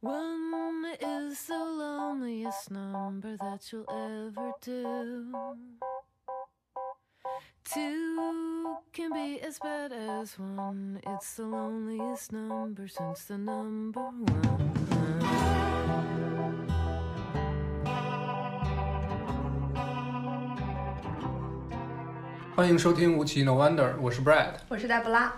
One is the loneliest number that you'll ever do. Two can be as bad as one. It's the loneliest number since the number one. 欢迎收听无奇 No Wonder，我是 Brad。我是黛布拉。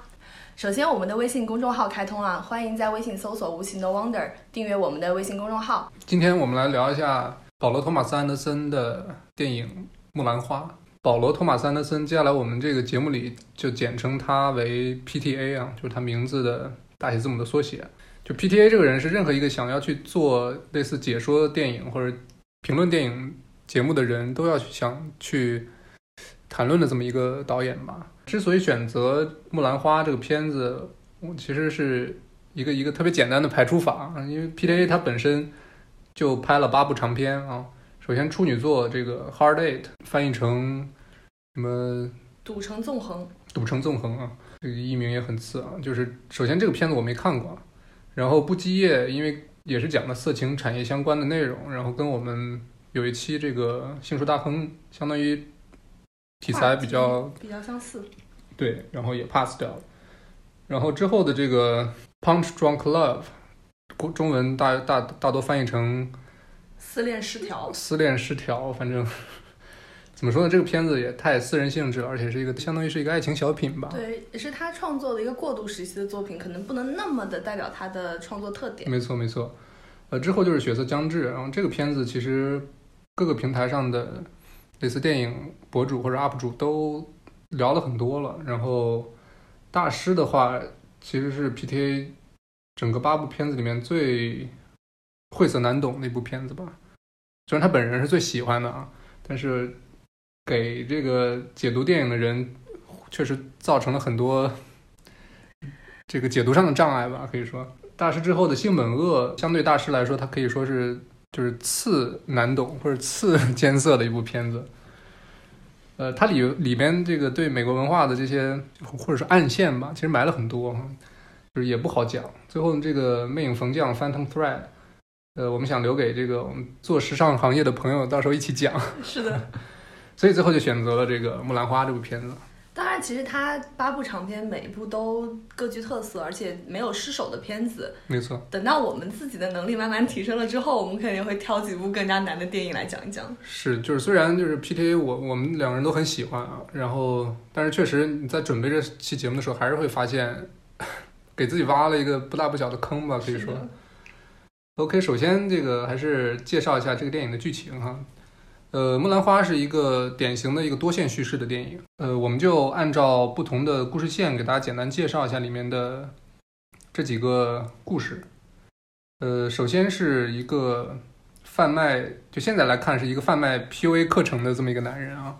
首先，我们的微信公众号开通了，欢迎在微信搜索“无情的 Wonder” 订阅我们的微信公众号。今天我们来聊一下保罗·托马斯·安德森的电影《木兰花》。保罗·托马斯·安德森，接下来我们这个节目里就简称他为 PTA 啊，就是他名字的大写字母的缩写。就 PTA 这个人是任何一个想要去做类似解说电影或者评论电影节目的人都要去想去谈论的这么一个导演吧。之所以选择《木兰花》这个片子，我其实是一个一个特别简单的排除法，因为 PTA 它本身就拍了八部长片啊。首先处女作这个《Hard Eight》翻译成什么赌城纵横，《赌城纵横》啊，这个译名也很次啊。就是首先这个片子我没看过，然后《不羁夜》因为也是讲的色情产业相关的内容，然后跟我们有一期这个《杏树大亨》相当于题材比较比较相似。对，然后也 pass 掉了。然后之后的这个《Punch Drunk Love》，中中文大大大多翻译成撕恋失调，失恋失调，反正 怎么说呢？这个片子也太私人性质了，而且是一个相当于是一个爱情小品吧。对，也是他创作的一个过渡时期的作品，可能不能那么的代表他的创作特点。没错没错。呃，之后就是《血色将至》，然后这个片子其实各个平台上的类似电影博主或者 UP 主都聊了很多了。然后大师的话，其实是 PTA 整个八部片子里面最晦涩难懂的一部片子吧。虽然他本人是最喜欢的啊，但是给这个解读电影的人确实造成了很多这个解读上的障碍吧，可以说。大师之后的性本恶，相对大师来说，它可以说是就是次难懂或者次 艰涩的一部片子。呃，它里里边这个对美国文化的这些或者是暗线吧，其实埋了很多，就是也不好讲。最后这个魅影缝匠 Phantom Thread，呃，我们想留给这个我们做时尚行业的朋友，到时候一起讲。是的，所以最后就选择了这个《木兰花》这部片子。当然，其实他八部长片每一部都各具特色，而且没有失手的片子。没错，等到我们自己的能力慢慢提升了之后，我们肯定会挑几部更加难的电影来讲一讲。是，就是虽然就是 PTA 我我们两个人都很喜欢啊，然后但是确实你在准备这期节目的时候，还是会发现给自己挖了一个不大不小的坑吧，可以说 OK，首先这个还是介绍一下这个电影的剧情哈。呃，《木兰花》是一个典型的一个多线叙事的电影。呃，我们就按照不同的故事线给大家简单介绍一下里面的这几个故事。呃，首先是一个贩卖，就现在来看是一个贩卖 PUA 课程的这么一个男人啊。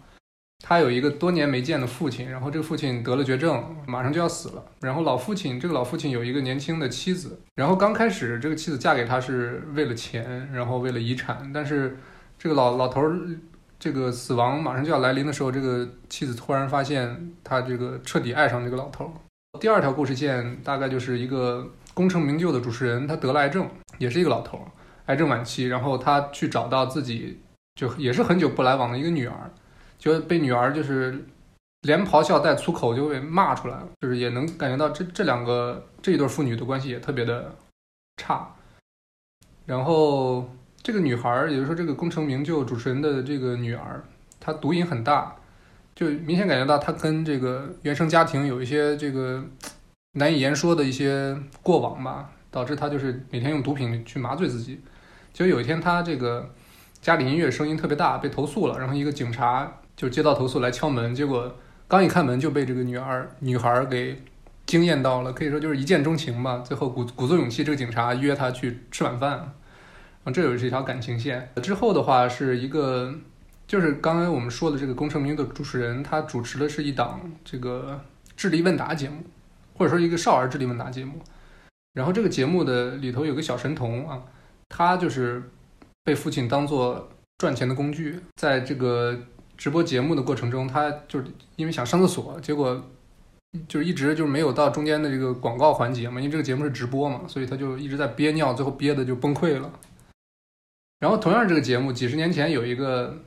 他有一个多年没见的父亲，然后这个父亲得了绝症，马上就要死了。然后老父亲，这个老父亲有一个年轻的妻子，然后刚开始这个妻子嫁给他是为了钱，然后为了遗产，但是这个老老头儿这个死亡马上就要来临的时候，这个妻子突然发现他这个彻底爱上这个老头儿。第二条故事线大概就是一个功成名就的主持人，他得了癌症，也是一个老头儿，癌症晚期，然后他去找到自己就也是很久不来往的一个女儿，就被女儿就是连咆哮带粗口就被骂出来了，就是也能感觉到这这两个这一对父女的关系也特别的差。然后这个女孩，也就是说这个功成名就主持人的这个女儿，她毒瘾很大，就明显感觉到她跟这个原生家庭有一些这个难以言说的一些过往吧，导致她就是每天用毒品去麻醉自己。就有一天，她这个家里音乐声音特别大，被投诉了，然后一个警察就接到投诉来敲门，结果刚一开门就被这个女儿女孩给惊艳到了，可以说就是一见钟情吧。最后鼓鼓足勇气，这个警察约她去吃晚饭。啊，这有是一条感情线。之后的话是一个，就是刚才我们说的这个功成名就的主持人，他主持的是一档这个智力问答节目，或者说一个少儿智力问答节目。然后这个节目的里头有个小神童啊，他就是被父亲当做赚钱的工具，在这个直播节目的过程中，他就是因为想上厕所，结果就是一直就是没有到中间的这个广告环节嘛，因为这个节目是直播嘛，所以他就一直在憋尿，最后憋的就崩溃了。然后同样这个节目几十年前有一个，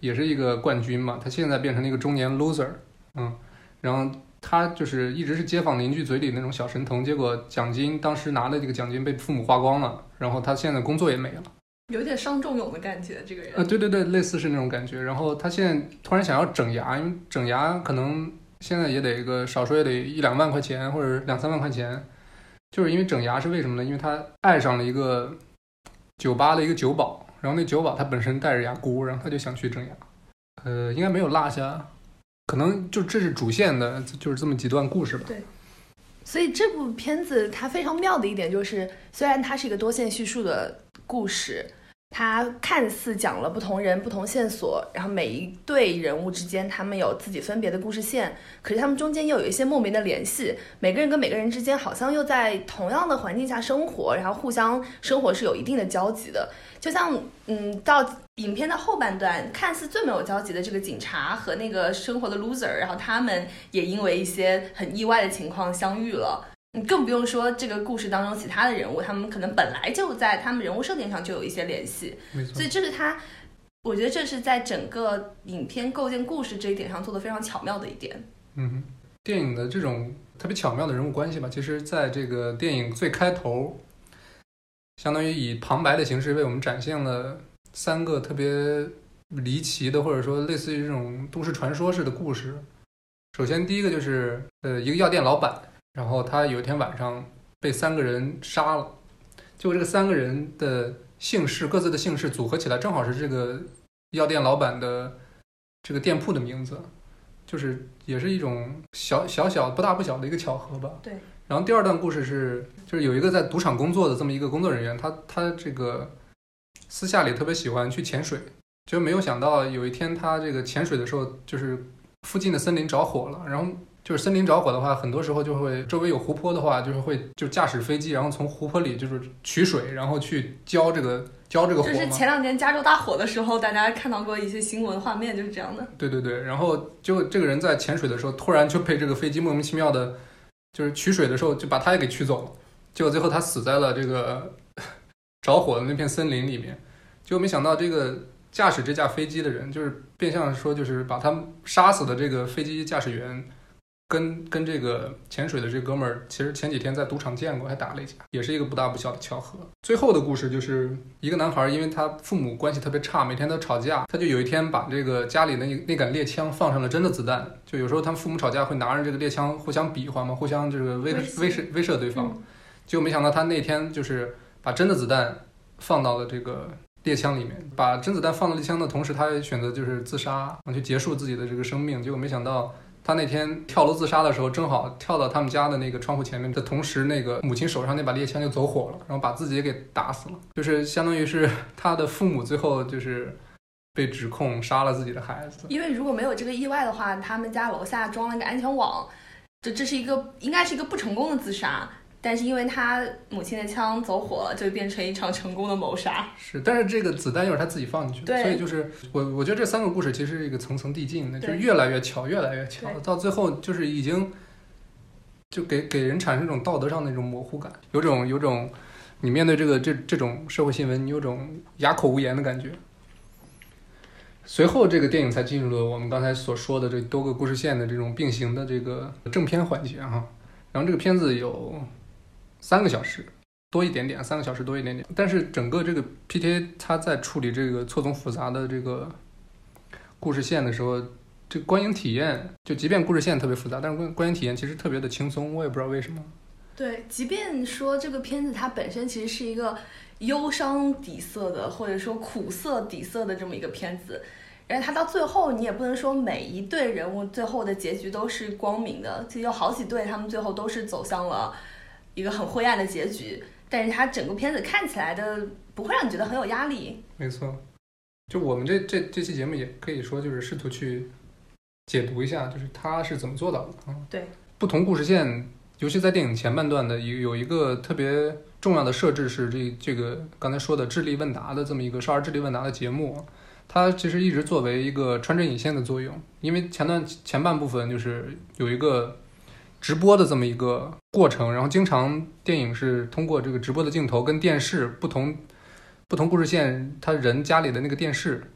也是一个冠军嘛，他现在变成了一个中年 loser，嗯，然后他就是一直是街坊邻居嘴里那种小神童，结果奖金当时拿的这个奖金被父母花光了，然后他现在工作也没了。有点伤仲永的感觉，这个人。呃，对对对，类似是那种感觉。然后他现在突然想要整牙，因为整牙可能现在也得个少说也得一两万块钱或者两三万块钱，就是因为整牙是为什么呢？因为他爱上了一个酒吧的一个酒保，然后那酒保他本身带着牙箍，然后他就想去整牙。呃，应该没有落下，可能就这是主线的，就是这么几段故事吧。对。所以这部片子它非常妙的一点就是，虽然它是一个多线叙述的。故事，它看似讲了不同人、不同线索，然后每一对人物之间，他们有自己分别的故事线，可是他们中间又有一些莫名的联系。每个人跟每个人之间，好像又在同样的环境下生活，然后互相生活是有一定的交集的。就像，嗯，到影片的后半段，看似最没有交集的这个警察和那个生活的 loser，然后他们也因为一些很意外的情况相遇了。你更不用说这个故事当中其他的人物，他们可能本来就在他们人物设定上就有一些联系，没错。所以这是他，我觉得这是在整个影片构建故事这一点上做的非常巧妙的一点。嗯，电影的这种特别巧妙的人物关系吧，其实在这个电影最开头，相当于以旁白的形式为我们展现了三个特别离奇的，或者说类似于这种都市传说式的故事。首先，第一个就是呃，一个药店老板。然后他有一天晚上被三个人杀了，结果这个三个人的姓氏各自的姓氏组合起来，正好是这个药店老板的这个店铺的名字，就是也是一种小小小不大不小的一个巧合吧。对。然后第二段故事是，就是有一个在赌场工作的这么一个工作人员，他他这个私下里特别喜欢去潜水，就没有想到有一天他这个潜水的时候，就是附近的森林着火了，然后。就是森林着火的话，很多时候就会周围有湖泊的话，就是会就驾驶飞机，然后从湖泊里就是取水，然后去浇这个浇这个火。就是前两年加州大火的时候，大家看到过一些新闻画面，就是这样的。对对对，然后就这个人在潜水的时候，突然就被这个飞机莫名其妙的，就是取水的时候就把他也给取走了，结果最后他死在了这个 着火的那片森林里面。结果没想到这个驾驶这架飞机的人，就是变相说就是把他杀死的这个飞机驾驶员。跟跟这个潜水的这哥们儿，其实前几天在赌场见过，还打了一架，也是一个不大不小的巧合。最后的故事就是一个男孩，因为他父母关系特别差，每天都吵架，他就有一天把这个家里的那那杆猎枪放上了真的子弹。就有时候他们父母吵架会拿着这个猎枪互相比划嘛，互相这个威威慑威慑对方。结果没想到他那天就是把真的子弹放到了这个猎枪里面，把真子弹放到猎枪的同时，他也选择就是自杀，去结束自己的这个生命。结果没想到。他那天跳楼自杀的时候，正好跳到他们家的那个窗户前面的同时，那个母亲手上那把猎枪就走火了，然后把自己给打死了。就是相当于是他的父母最后就是被指控杀了自己的孩子。因为如果没有这个意外的话，他们家楼下装了一个安全网，这这是一个应该是一个不成功的自杀。但是因为他母亲的枪走火了，就变成一场成功的谋杀。是，但是这个子弹又是他自己放进去的，所以就是我我觉得这三个故事其实是一个层层递进的，就是越来越巧，越来越巧，到最后就是已经就给给人产生一种道德上的一种模糊感，有种有种你面对这个这这种社会新闻，你有种哑口无言的感觉。随后这个电影才进入了我们刚才所说的这多个故事线的这种并行的这个正片环节哈，然后这个片子有。三个小时多一点点，三个小时多一点点。但是整个这个 PTA 它在处理这个错综复杂的这个故事线的时候，这个观影体验就即便故事线特别复杂，但是观观影体验其实特别的轻松。我也不知道为什么。对，即便说这个片子它本身其实是一个忧伤底色的，或者说苦涩底色的这么一个片子，然后它到最后你也不能说每一对人物最后的结局都是光明的，其实有好几对他们最后都是走向了。一个很灰暗的结局，但是它整个片子看起来的不会让你觉得很有压力。没错，就我们这这这期节目也可以说就是试图去解读一下，就是他是怎么做到的啊？对，不同故事线，尤其在电影前半段的有有一个特别重要的设置是这这个刚才说的智力问答的这么一个少儿智力问答的节目，它其实一直作为一个穿针引线的作用，因为前段前半部分就是有一个。直播的这么一个过程，然后经常电影是通过这个直播的镜头跟电视不同不同故事线，他人家里的那个电视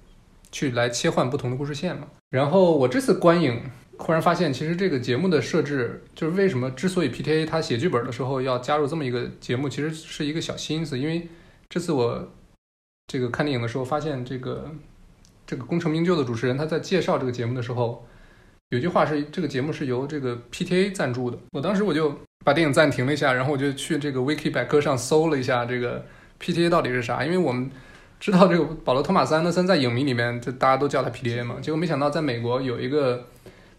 去来切换不同的故事线嘛。然后我这次观影忽然发现，其实这个节目的设置就是为什么之所以 PTA 他写剧本的时候要加入这么一个节目，其实是一个小心思，因为这次我这个看电影的时候发现这个。这个功成名就的主持人，他在介绍这个节目的时候，有句话是这个节目是由这个 PTA 赞助的。我当时我就把电影暂停了一下，然后我就去这个 Wiki 百科上搜了一下这个 PTA 到底是啥，因为我们知道这个保罗·托马斯·安德森在影迷里面，这大家都叫他 PTA 嘛。结果没想到在美国有一个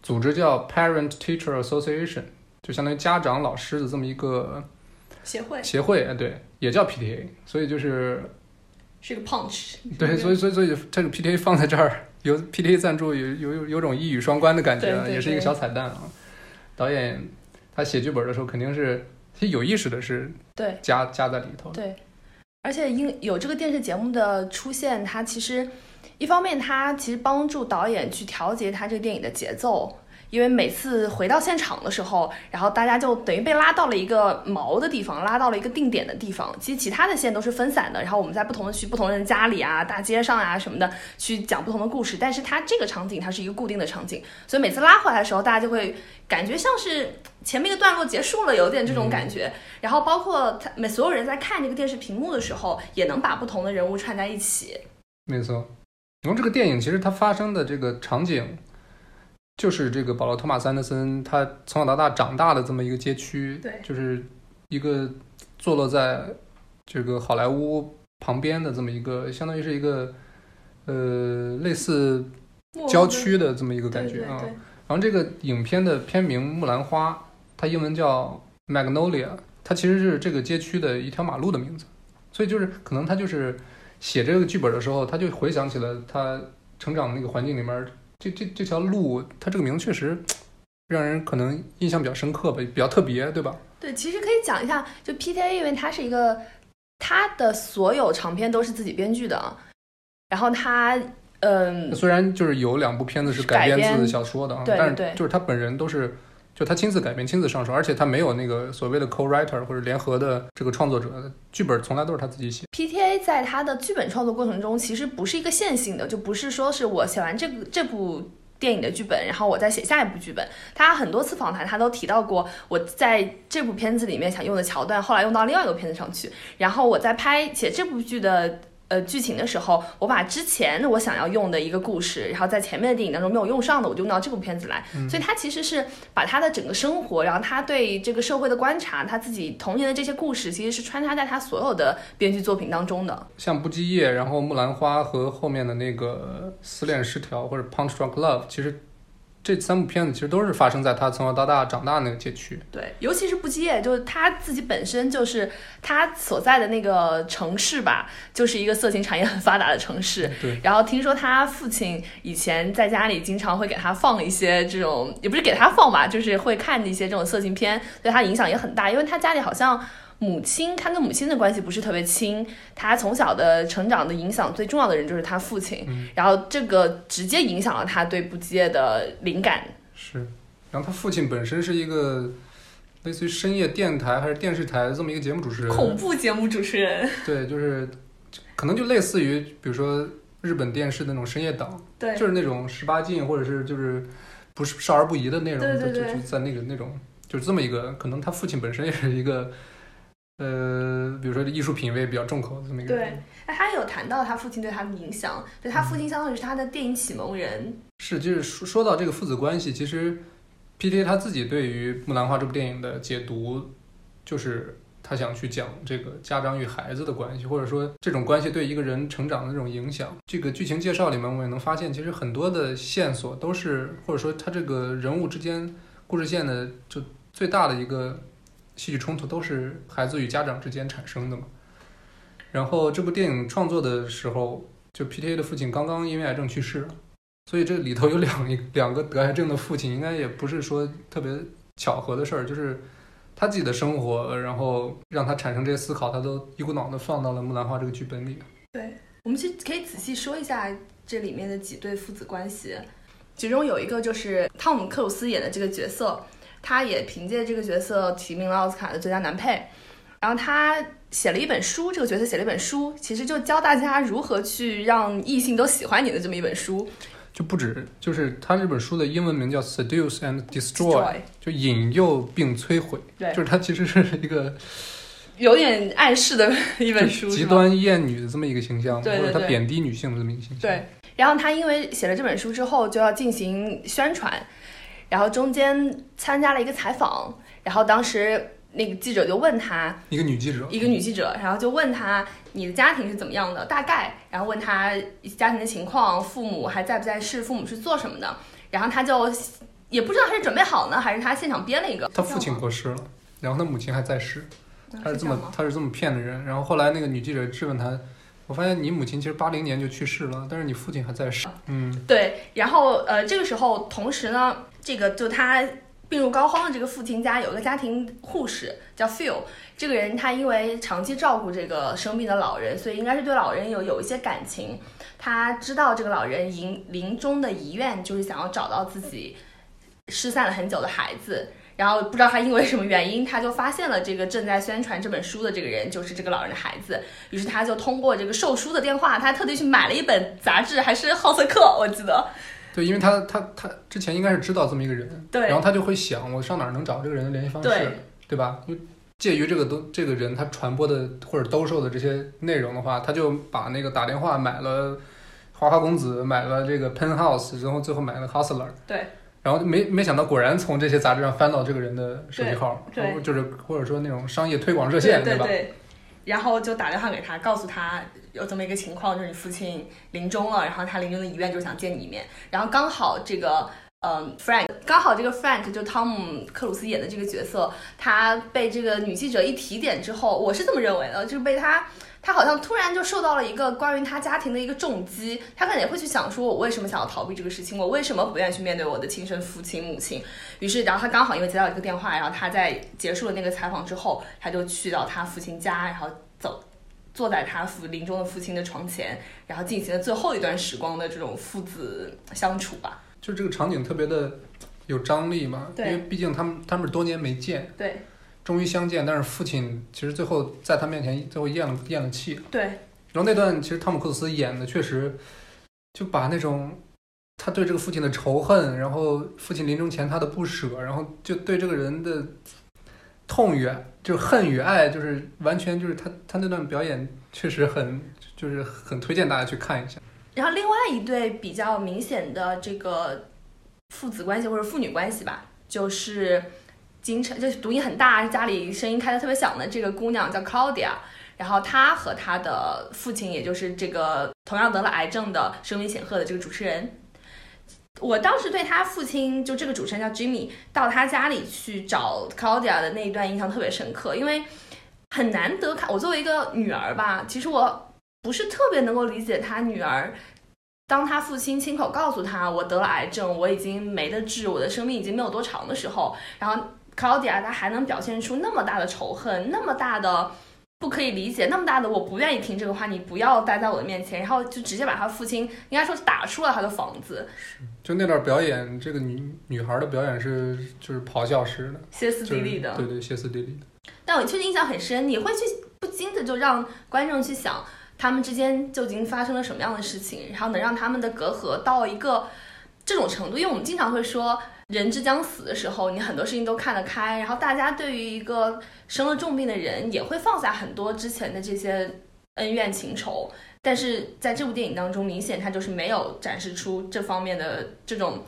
组织叫 Parent Teacher Association，就相当于家长老师的这么一个协会。协会，哎，对，也叫 PTA，所以就是。是个 punch，对，所以所以所以这个 PTA 放在这儿，有 PTA 赞助，有有有有种一语双关的感觉，也是一个小彩蛋啊。导演他写剧本的时候，肯定是他有意识的，是对加加在里头。对，而且因有这个电视节目的出现，它其实一方面它其实帮助导演去调节他这个电影的节奏。因为每次回到现场的时候，然后大家就等于被拉到了一个锚的地方，拉到了一个定点的地方。其实其他的线都是分散的，然后我们在不同的区、不同人家里啊、大街上啊什么的去讲不同的故事。但是它这个场景它是一个固定的场景，所以每次拉回来的时候，大家就会感觉像是前面一个段落结束了，有点这种感觉。然后包括他每所有人在看这个电视屏幕的时候，也能把不同的人物串在一起。没错，然后这个电影其实它发生的这个场景。就是这个保罗·托马斯·安德森，他从小到大长大的这么一个街区，对，就是一个坐落在这个好莱坞旁边的这么一个，相当于是一个呃类似郊区的这么一个感觉啊。然后这个影片的片名《木兰花》，它英文叫 Magnolia，它其实是这个街区的一条马路的名字。所以就是可能他就是写这个剧本的时候，他就回想起了他成长的那个环境里面。这这这条路，它这个名字确实让人可能印象比较深刻吧，比较特别，对吧？对，其实可以讲一下，就 PTA，因为它是一个，它的所有长片都是自己编剧的，然后他，嗯，虽然就是有两部片子是改编自小说的啊，但是就是他本人都是。就他亲自改编、亲自上手，而且他没有那个所谓的 co-writer 或者联合的这个创作者，剧本从来都是他自己写。PTA 在他的剧本创作过程中，其实不是一个线性的，就不是说是我写完这个这部电影的剧本，然后我再写下一部剧本。他很多次访谈，他都提到过，我在这部片子里面想用的桥段，后来用到另外一个片子上去，然后我在拍写这部剧的。呃，剧情的时候，我把之前我想要用的一个故事，然后在前面的电影当中没有用上的，我就用到这部片子来。所以他其实是把他的整个生活，然后他对这个社会的观察，他自己童年的这些故事，其实是穿插在他所有的编剧作品当中的。像不羁夜，然后木兰花和后面的那个失恋失调或者 Punch Drunk Love，其实。这三部片子其实都是发生在他从小到大长大那个街区。对，尤其是不羁夜，就是他自己本身就是他所在的那个城市吧，就是一个色情产业很发达的城市。对。然后听说他父亲以前在家里经常会给他放一些这种，也不是给他放吧，就是会看一些这种色情片，对他影响也很大，因为他家里好像。母亲，他跟母亲的关系不是特别亲。他从小的成长的影响最重要的人就是他父亲，然后这个直接影响了他对不羁的灵感。是，然后他父亲本身是一个类似于深夜电台还是电视台的这么一个节目主持人，恐怖节目主持人。对，就是可能就类似于比如说日本电视的那种深夜档，对，就是那种十八禁或者是就是不是少儿不宜的内容，对对对，在那个那种就是这么一个，可能他父亲本身也是一个。呃，比如说艺术品味比较重口的这么一个。对，哎，他有谈到他父亲对他的影响，对他父亲相当于是他的电影启蒙人。是，就是说说到这个父子关系，其实 P.T. 他自己对于《木兰花》这部电影的解读，就是他想去讲这个家长与孩子的关系，或者说这种关系对一个人成长的这种影响。这个剧情介绍里面，我也能发现，其实很多的线索都是，或者说他这个人物之间故事线的就最大的一个。戏剧冲突都是孩子与家长之间产生的嘛。然后这部电影创作的时候，就 P.T.A 的父亲刚刚因为癌症去世了，所以这里头有两两个得癌症的父亲，应该也不是说特别巧合的事儿，就是他自己的生活，然后让他产生这些思考，他都一股脑的放到了《木兰花》这个剧本里。对，我们其实可以仔细说一下这里面的几对父子关系，其中有一个就是汤姆克鲁斯演的这个角色。他也凭借这个角色提名了奥斯卡的最佳男配。然后他写了一本书，这个角色写了一本书，其实就教大家如何去让异性都喜欢你的这么一本书。就不止，就是他这本书的英文名叫《Seduce and Destroy》，就引诱并摧毁。对就是他其实是一个有点暗示的一本书，极端厌女的这么一个形象，或者他贬低女性的这么一个形象。对，然后他因为写了这本书之后，就要进行宣传，然后中间参加了一个采访，然后当时那个记者就问他，一个女记者，一个女记者，然后就问他你的家庭是怎么样的，大概，然后问他家庭的情况，父母还在不在世，父母是做什么的，然后他就也不知道他是准备好呢，还是他现场编了一个。他父亲过世了，然后他母亲还在世，嗯他是这么？他是这么骗的人。然后后来那个女记者质问他，我发现你母亲其实八零年就去世了，但是你父亲还在世。嗯，对，然后呃，这个时候同时呢，这个就他病入膏肓的这个父亲家有一个家庭护士叫 Phil，这个人他因为长期照顾这个生病的老人，所以应该是对老人有有一些感情。他知道这个老人临临终的遗愿就是想要找到自己失散了很久的孩子。然后不知道他因为什么原因，他就发现了这个正在宣传这本书的这个人就是这个老人的孩子，于是他就通过这个售书的电话，他特地去买了一本杂志，还是好色课，我记得。对，因为他他他之前应该是知道这么一个人，对然后他就会想，我上哪儿能找这个人的联系方式，对对吧？因为介于这个都这个人他传播的或者兜售的这些内容的话，他就把那个打电话买了花花公子，买了这个 Penthouse，然后最后买了 Hustler，对，然后没没想到果然从这些杂志上翻到这个人的手机号，就是或者说那种商业推广热线，吧？对对，然后就打电话给他，告诉他有这么一个情况，就是你父亲临终了，然后他临终的遗愿就是想见你一面，然后刚好这个。嗯，Frank 刚好这个 Frank 就汤姆克鲁斯演的这个角色，他被这个女记者一提点之后，我是这么认为的，就是被他他好像突然就受到了一个关于他家庭的一个重击，他可能也会去想说，我为什么想要逃避这个事情，我为什么不愿意去面对我的亲生父亲母亲？于是，然后他刚好因为接到一个电话，然后他在结束了那个采访之后，他就去到他父亲家，然后走。坐在他父临终的父亲的床前，然后进行了最后一段时光的这种父子相处吧。就这个场景特别的有张力嘛，因为毕竟他们他们是多年没见，对终于相见，但是父亲其实最后在他面前最后咽了咽了气，对然后那段其实汤姆克鲁斯演的确实就把那种他对这个父亲的仇恨，然后父亲临终前他的不舍，然后就对这个人的痛与就恨与爱，就是完全就是他他那段表演确实很就是很推荐大家去看一下。然后另外一对比较明显的这个父子关系或者父女关系吧，就是经常就是读音很大，家里声音开的特别响的这个姑娘叫 Claudia，然后她和她的父亲，也就是这个同样得了癌症的声名显赫的这个主持人。我当时对他父亲，就这个主持人叫 Jimmy，到他家里去找 Claudia 的那一段印象特别深刻，因为很难得看。我作为一个女儿吧，其实我不是特别能够理解他女儿，当他父亲亲口告诉他我得了癌症，我已经没得治，我的生命已经没有多长的时候，然后 Claudia 她还能表现出那么大的仇恨，那么大的不可以理解，那么大的我不愿意听这个话，你不要待在我的面前，然后就直接把他父亲应该说是打出了他的房子，就那段表演，这个女女孩的表演是就是咆哮式的，歇斯底里的。对对，歇斯底里的。但我确实印象很深，你会去不禁的就让观众去想，他们之间究竟发生了什么样的事情，然后能让他们的隔阂到一个这种程度。因为我们经常会说，人之将死的时候，你很多事情都看得开，然后大家对于一个生了重病的人，也会放下很多之前的这些恩怨情仇。但是在这部电影当中，明显他就是没有展示出这方面的这种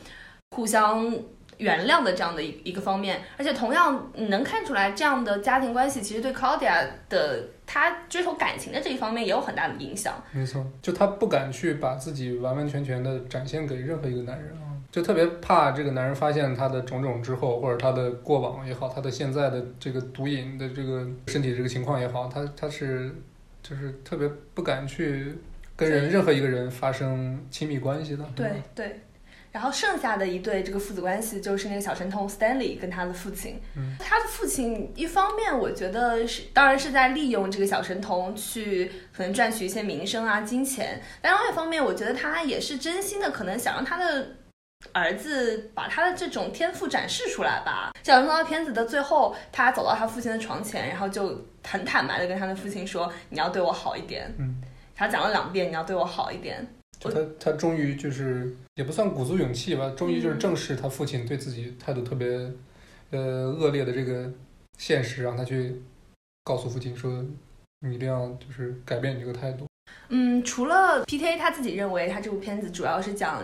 互相原谅的这样的一一个方面，而且同样能看出来，这样的家庭关系其实对 Claudia 的她追求感情的这一方面也有很大的影响。没错，就他不敢去把自己完完全全的展现给任何一个男人啊，就特别怕这个男人发现他的种种之后，或者他的过往也好，他的现在的这个毒瘾的这个身体这个情况也好，他他是就是特别不敢去跟人任何一个人发生亲密关系的。对对。然后剩下的一对这个父子关系就是那个小神童 Stanley 跟他的父亲。嗯他的父亲一方面我觉得是，当然是在利用这个小神童去可能赚取一些名声啊、金钱，但另外一方面，我觉得他也是真心的，可能想让他的儿子把他的这种天赋展示出来吧。小人的片子的最后，他走到他父亲的床前，然后就很坦白的跟他的父亲说：“你要对我好一点。”嗯，他讲了两遍：“你要对我好一点。”就他他终于就是也不算鼓足勇气吧，终于就是正视他父亲对自己态度特别呃恶劣的这个现实，让他去告诉父亲说：“你一定要就是改变你这个态度。”嗯，除了 P.T.A 他自己认为他这部片子主要是讲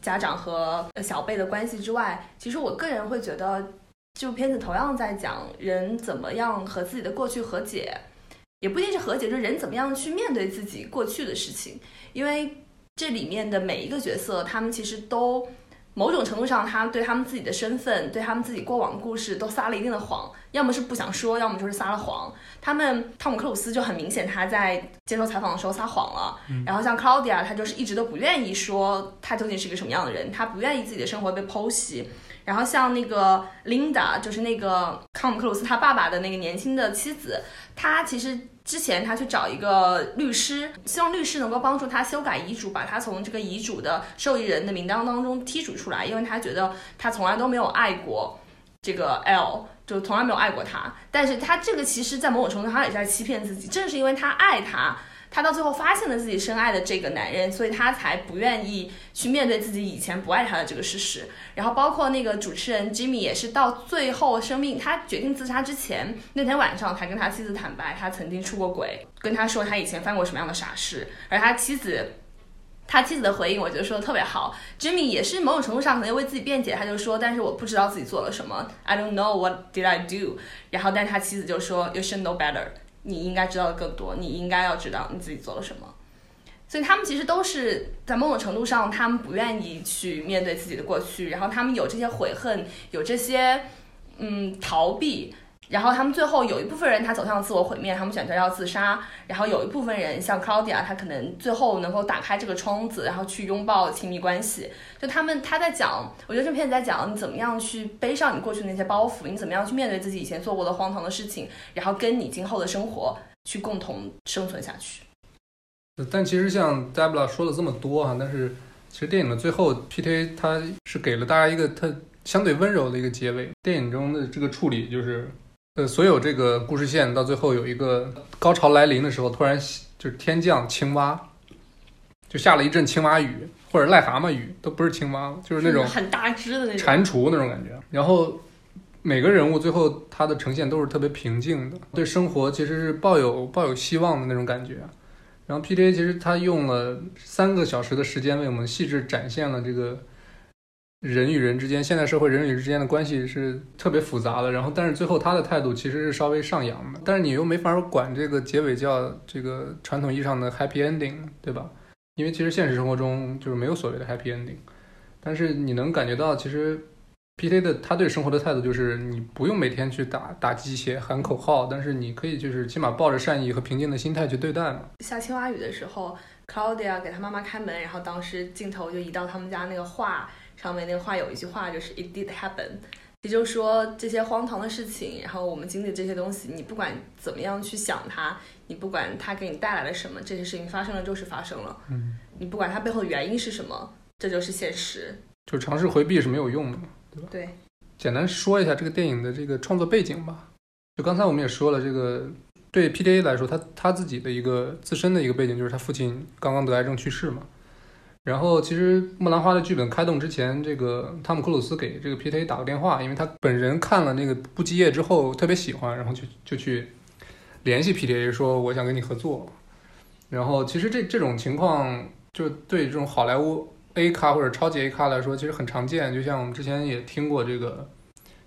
家长和小辈的关系之外，其实我个人会觉得这部片子同样在讲人怎么样和自己的过去和解，也不一定是和解，就是人怎么样去面对自己过去的事情，因为。这里面的每一个角色，他们其实都某种程度上，他对他们自己的身份，对他们自己过往的故事都撒了一定的谎，要么是不想说，要么就是撒了谎。他们汤姆克鲁斯就很明显，他在接受采访的时候撒谎了。然后像 Claudia，他就是一直都不愿意说他究竟是一个什么样的人，他不愿意自己的生活被剖析。然后像那个 Linda，就是那个汤姆克鲁斯他爸爸的那个年轻的妻子，他其实。之前他去找一个律师，希望律师能够帮助他修改遗嘱，把他从这个遗嘱的受益人的名单当中剔除出来，因为他觉得他从来都没有爱过这个 L，就从来没有爱过他。但是他这个其实，在某种程度上，他也在欺骗自己。正是因为他爱他。他到最后发现了自己深爱的这个男人，所以他才不愿意去面对自己以前不爱他的这个事实。然后包括那个主持人 Jimmy 也是到最后生命他决定自杀之前那天晚上才跟他妻子坦白，他曾经出过轨，跟他说他以前犯过什么样的傻事。而他妻子，他妻子的回应我觉得说的特别好。Jimmy 也是某种程度上可能为自己辩解，他就说，但是我不知道自己做了什么，I don't know what did I do。然后但是他妻子就说，You should know better。你应该知道的更多，你应该要知道你自己做了什么。所以他们其实都是在某种程度上，他们不愿意去面对自己的过去，然后他们有这些悔恨，有这些嗯逃避。然后他们最后有一部分人他走向自我毁灭，他们选择要自杀。然后有一部分人像 Claudia，他可能最后能够打开这个窗子，然后去拥抱亲密关系。就他们他在讲，我觉得这片子在讲你怎么样去背上你过去那些包袱，你怎么样去面对自己以前做过的荒唐的事情，然后跟你今后的生活去共同生存下去。但其实像 Debra 说了这么多哈，但是其实电影的最后，P.T.A 他是给了大家一个他相对温柔的一个结尾。电影中的这个处理就是。呃，所有这个故事线到最后有一个高潮来临的时候，突然就是天降青蛙，就下了一阵青蛙雨或者癞蛤蟆雨，都不是青蛙，就是那种很大只的那种蟾蜍那种感觉。然后每个人物最后他的呈现都是特别平静的，对生活其实是抱有抱有希望的那种感觉。然后 P.J. 其实他用了三个小时的时间为我们细致展现了这个。人与人之间，现代社会人与人之间的关系是特别复杂的。然后，但是最后他的态度其实是稍微上扬的。但是你又没法管这个结尾叫这个传统意义上的 happy ending，对吧？因为其实现实生活中就是没有所谓的 happy ending。但是你能感觉到，其实 P.T. 的他对生活的态度就是，你不用每天去打打鸡血、喊口号，但是你可以就是起码抱着善意和平静的心态去对待嘛。下青蛙雨的时候，Claudia 给他妈妈开门，然后当时镜头就移到他们家那个画。上面那个话有一句话就是 "It did happen"，也就是说这些荒唐的事情，然后我们经历这些东西，你不管怎么样去想它，你不管它给你带来了什么，这些事情发生了就是发生了。嗯，你不管它背后的原因是什么，这就是现实。就尝试回避是没有用的，对吧？对。简单说一下这个电影的这个创作背景吧。就刚才我们也说了，这个对 P.D.A 来说，他他自己的一个自身的一个背景就是他父亲刚刚得癌症去世嘛。然后，其实《木兰花》的剧本开动之前，这个汤姆·克鲁斯给这个 P T A 打过电话，因为他本人看了那个《不羁夜》之后特别喜欢，然后就就去联系 P T A 说我想跟你合作。然后，其实这这种情况就对这种好莱坞 A 咖或者超级 A 咖来说，其实很常见。就像我们之前也听过这个。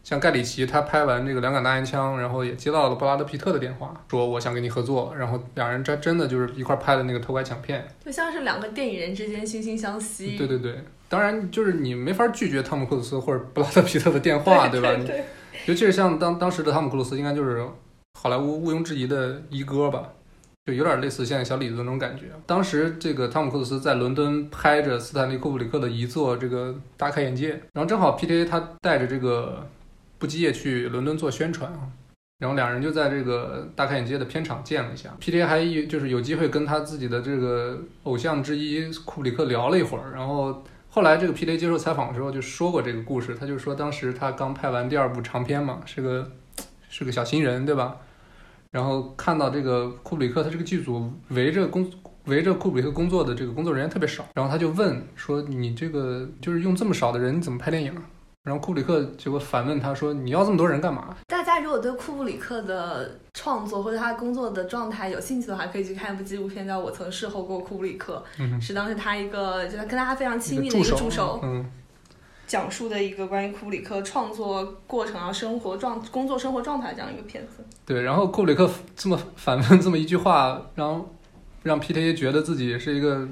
像盖里奇，他拍完这个《两杆大烟枪》，然后也接到了布拉德皮特的电话，说我想跟你合作，然后两人真真的就是一块拍的那个偷拐抢骗，就像是两个电影人之间惺惺相惜。对对对，当然就是你没法拒绝汤姆·克鲁斯或者布拉德皮特的电话，对吧？尤其是像当当时的汤姆·克鲁斯，应该就是好莱坞毋庸置疑的一哥吧，就有点类似现在小李子那种感觉。当时这个汤姆·克鲁斯在伦敦拍着斯坦利·库布里克的遗作，这个大开眼界，然后正好 P.T.A 他带着这个。不羁夜去伦敦做宣传啊，然后两人就在这个大开眼界的片场见了一下。P.T. 还就是有机会跟他自己的这个偶像之一库布里克聊了一会儿，然后后来这个 P 雷接受采访的时候就说过这个故事，他就说当时他刚拍完第二部长片嘛，是个是个小新人，对吧？然后看到这个库布里克他这个剧组围着工围着库布里克工作的这个工作人员特别少，然后他就问说：“你这个就是用这么少的人，你怎么拍电影啊？”然后库布里克结果反问他说：“你要这么多人干嘛大家如果对库布里克的创作或者他工作的状态有兴趣的话，可以去看一部纪录片，叫《我曾侍候过库布里克》，嗯是当时他一个就他跟大家非常？”亲密的一个助手嗯，讲述的一个关于库布里克创作过程啊、生活状、工作生活状态这样一个片子。对。然后库布里克这么反问这么一句话，然后让 PTA 觉得自己是一个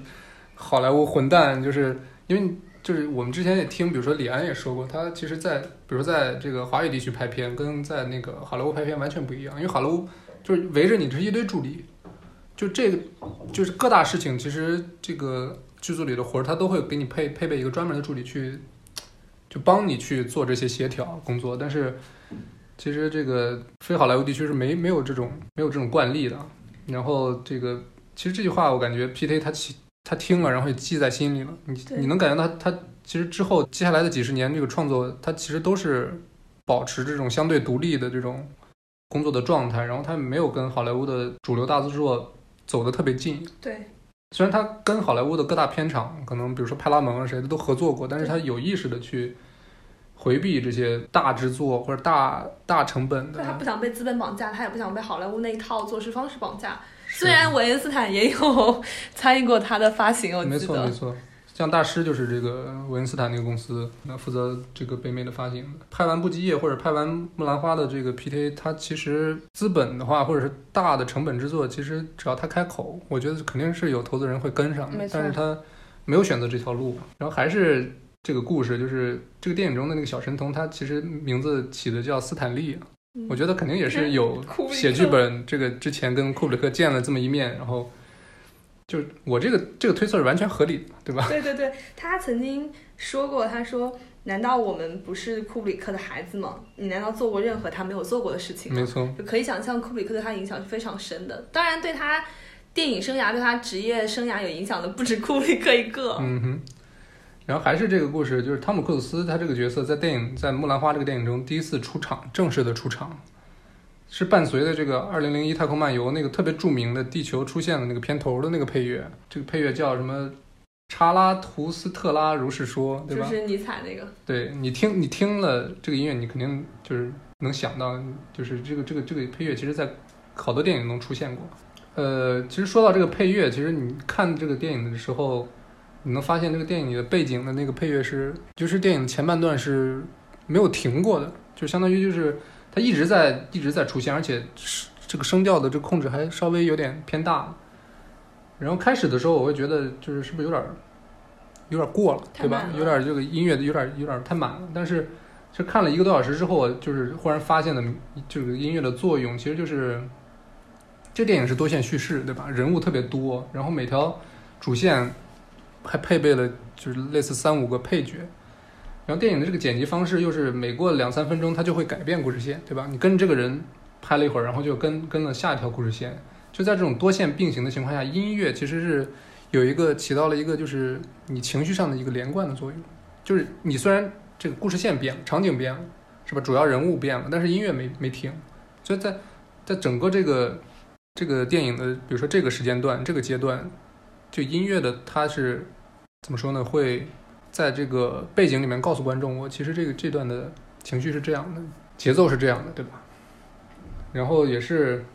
好莱坞混蛋，就是因为就是我们之前也听，比如说李安也说过，他其实在比如在这个华语地区拍片，跟在那个好莱坞拍片完全不一样，因为好莱坞就是围着你这是一堆助理，就这个就是各大事情，其实这个剧组里的活儿，他都会给你配配备一个专门的助理去，就帮你去做这些协调工作。但是其实这个非好莱坞地区是没没有这种没有这种惯例的。然后这个其实这句话我感觉 P.T. 他其他听了，然后也记在心里了。你你能感觉到他他其实之后接下来的几十年这个创作，他其实都是保持这种相对独立的这种工作的状态，然后他没有跟好莱坞的主流大制作走得特别近。对，虽然他跟好莱坞的各大片场，可能比如说派拉蒙啊谁的都合作过，但是他有意识的去回避这些大制作或者大大成本的对。他不想被资本绑架，他也不想被好莱坞那一套做事方式绑架。是虽然韦恩斯坦也有参与过他的发行，我没记得。错没错，像大师就是这个韦恩斯坦那个公司，那负责这个北美的发行的。拍完《不羁夜》或者拍完《木兰花》的这个 PTA，它其实资本的话，或者是大的成本制作，其实只要他开口，我觉得肯定是有投资人会跟上的没。错但是他没有选择这条路，然后还是这个故事，就是这个电影中的那个小神童，他其实名字起的叫斯坦利。嗯我觉得肯定也是有 写剧本这个之前跟库布里克见了这么一面，然后就我这个这个推测是完全合理的，对吧？对对对，他曾经说过，他说：“难道我们不是库布里克的孩子吗？你难道做过任何他没有做过的事情吗没错，？”就可以想象库布里克对他影响是非常深的。当然，对他电影生涯、对他职业生涯有影响的不止库布里克一个。嗯哼。然后还是这个故事，就是汤姆克鲁斯他这个角色在电影在《木兰花》这个电影中第一次出场，正式的出场，是伴随着这个《二零零一太空漫游》那个特别著名的地球出现的那个片头的那个配乐，这个配乐叫什么？查拉图斯特拉如是说，对吧？就是尼采那个，对你听，你听了这个音乐，你肯定就是能想到，就是这个这个这个配乐，其实在好多电影中出现过。呃，其实说到这个配乐，其实你看这个电影的时候，你能发现这个电影里的背景的那个配乐是，就是电影前半段是没有停过的，就相当于就是它一直在一直在出现，而且是这个声调的这个控制还稍微有点偏大。然后开始的时候，我会觉得就是是不是有点儿有点儿过了，对吧有点儿这个音乐有点儿有点儿太满了。但是就看了一个多小时之后，就是忽然发现的这个音乐的作用，其实就是这电影是多线叙事，对吧？人物特别多，然后每条主线还配备了就是类似三五个配角。然后电影的这个剪辑方式又是每过两三分钟，它就会改变故事线，对吧？你跟这个人拍了一会儿，然后就跟跟了下一条故事线。就在这种多线并行的情况下，音乐其实是有一个起到了一个就是你情绪上的一个连贯的作用。就是你虽然这个故事线变了，场景变了，是吧？主要人物变了，但是音乐没没停。所以在在整个这个这个电影的，比如说这个时间段、这个阶段，就音乐的它是怎么说呢？会在这个背景里面告诉观众，我其实这个这段的情绪是这样的，节奏是这样的，对吧？然后也是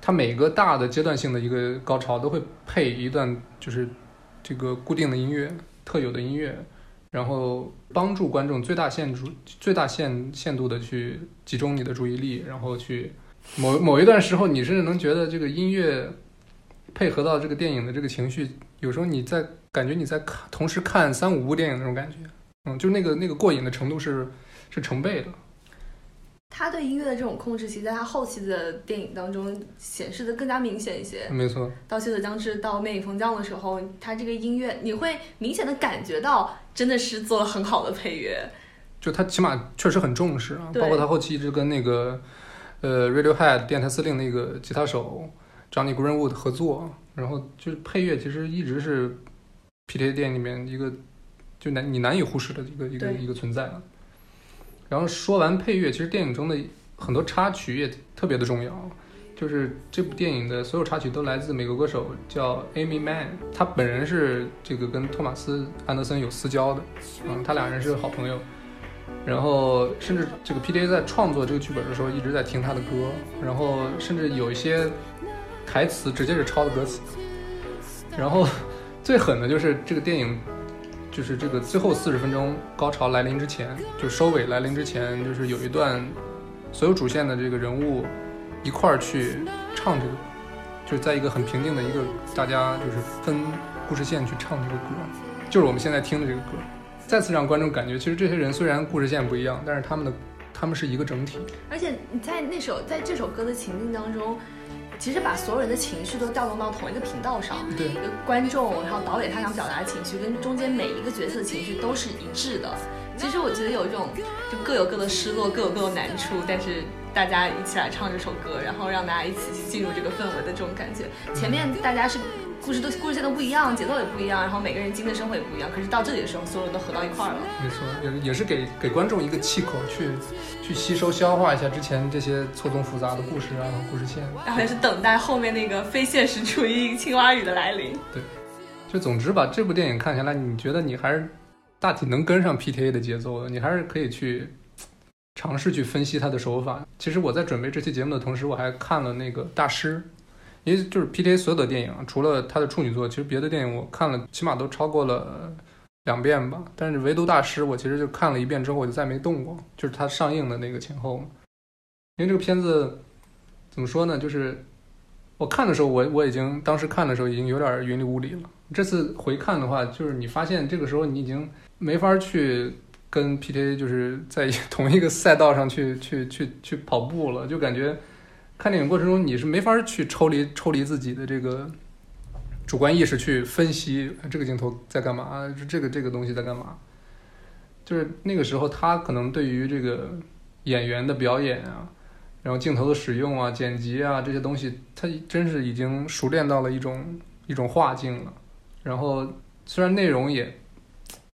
它每个大的阶段性的一个高潮都会配一段就是这个固定的音乐、特有的音乐，然后帮助观众最大限度、最大限限度的去集中你的注意力，然后去某某一段时候，你甚至能觉得这个音乐配合到这个电影的这个情绪，有时候你在感觉你在看同时看三五部电影那种感觉，嗯，就那个那个过瘾的程度是是成倍的。他对音乐的这种控制，其实在他后期的电影当中显示的更加明显一些。没错，到《血色将至》到《魅影风将》的时候，他这个音乐你会明显的感觉到，真的是做了很好的配乐。就他起码确实很重视啊，包括他后期一直跟那个呃 Radiohead 电台司令那个吉他手 Johnny Greenwood 合作，然后就是配乐其实一直是 PTA 电影里面一个就难你难以忽视的一个一个一个存在了。然后说完配乐，其实电影中的很多插曲也特别的重要。就是这部电影的所有插曲都来自美国歌手叫 Amy Mann，他本人是这个跟托马斯安德森有私交的，嗯，他俩人是好朋友。然后甚至这个 PDA 在创作这个剧本的时候一直在听他的歌，然后甚至有一些台词直接是抄的歌词。然后最狠的就是这个电影，就是这个最后四十分钟高潮来临之前，就收尾来临之前，就是有一段所有主线的这个人物一块儿去唱这个，就是在一个很平静的一个大家就是分故事线去唱这个歌，就是我们现在听的这个歌，再次让观众感觉，其实这些人虽然故事线不一样，但是他们的他们是一个整体。而且你在那首在这首歌的情境当中，其实把所有人的情绪都调动到同一个频道上。对一个观众，然后导演他想表达的情绪跟中间每一个角色的情绪都是一致的。其实我觉得有一种就各有各的失落，各有各的难处，但是大家一起来唱这首歌，然后让大家一起去进入这个氛围的这种感觉。前面大家是故事都故事线都不一样，节奏也不一样，然后每个人经历的生活也不一样，可是到这里的时候，所有人都合到一块儿了。没错，也也是给给观众一个气口去去吸收消化一下之前这些错综复杂的故事啊和故事线。然后也是等待后面那个非现实主义青蛙语的来临。对就总之吧，这部电影看下来，你觉得你还是大体能跟上 PTA 的节奏的，你还是可以去尝试去分析他的手法。其实我在准备这期节目的同时，我还看了那个大师，因为就是 PTA 所有的电影，除了他的处女作，其实别的电影我看了起码都超过了两遍吧。但是唯独大师，我其实就看了一遍之后，我就再没动过，就是他上映的那个前后。因为这个片子怎么说呢，就是我看的时候，我我已经当时看的时候已经有点云里雾里了。这次回看的话，就是你发现这个时候你已经没法去跟 PTA 就是在 同一个赛道上去去去去跑步了，就感觉看电影过程中你是没法去抽离抽离自己的这个主观意识去分析这个镜头在干嘛，这个这个东西在干嘛。就是那个时候，他可能对于这个演员的表演啊，然后镜头的使用啊、剪辑啊这些东西，他真是已经熟练到了一种一种画境了。然后虽然内容也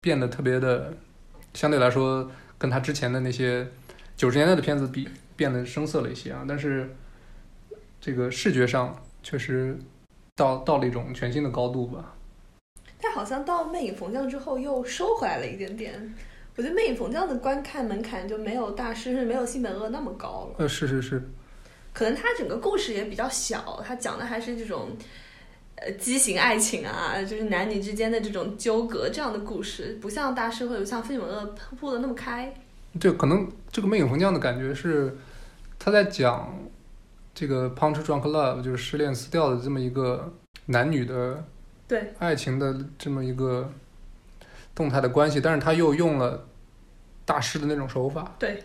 变得特别的，相对来说跟他之前的那些九十年代的片子比，变得生涩了一些啊，但是这个视觉上确实到到了一种全新的高度吧。但好像到《魅影逢将》之后又收回来了一点点。我觉得《魅影逢将》的观看门槛就没有大师，是没有新本恶那么高了。呃，是是是，可能他整个故事也比较小，他讲的还是这种呃畸形爱情啊，就是男女之间的这种纠葛这样的故事，不像大师或者像《非本恶》铺的那么开。对，可能这个《魅影逢将》的感觉是他在讲这个 punch drunk love，就是失恋撕掉的这么一个男女的对爱情的这么一个动态的关系，但是他又用了大师的那种手法，对，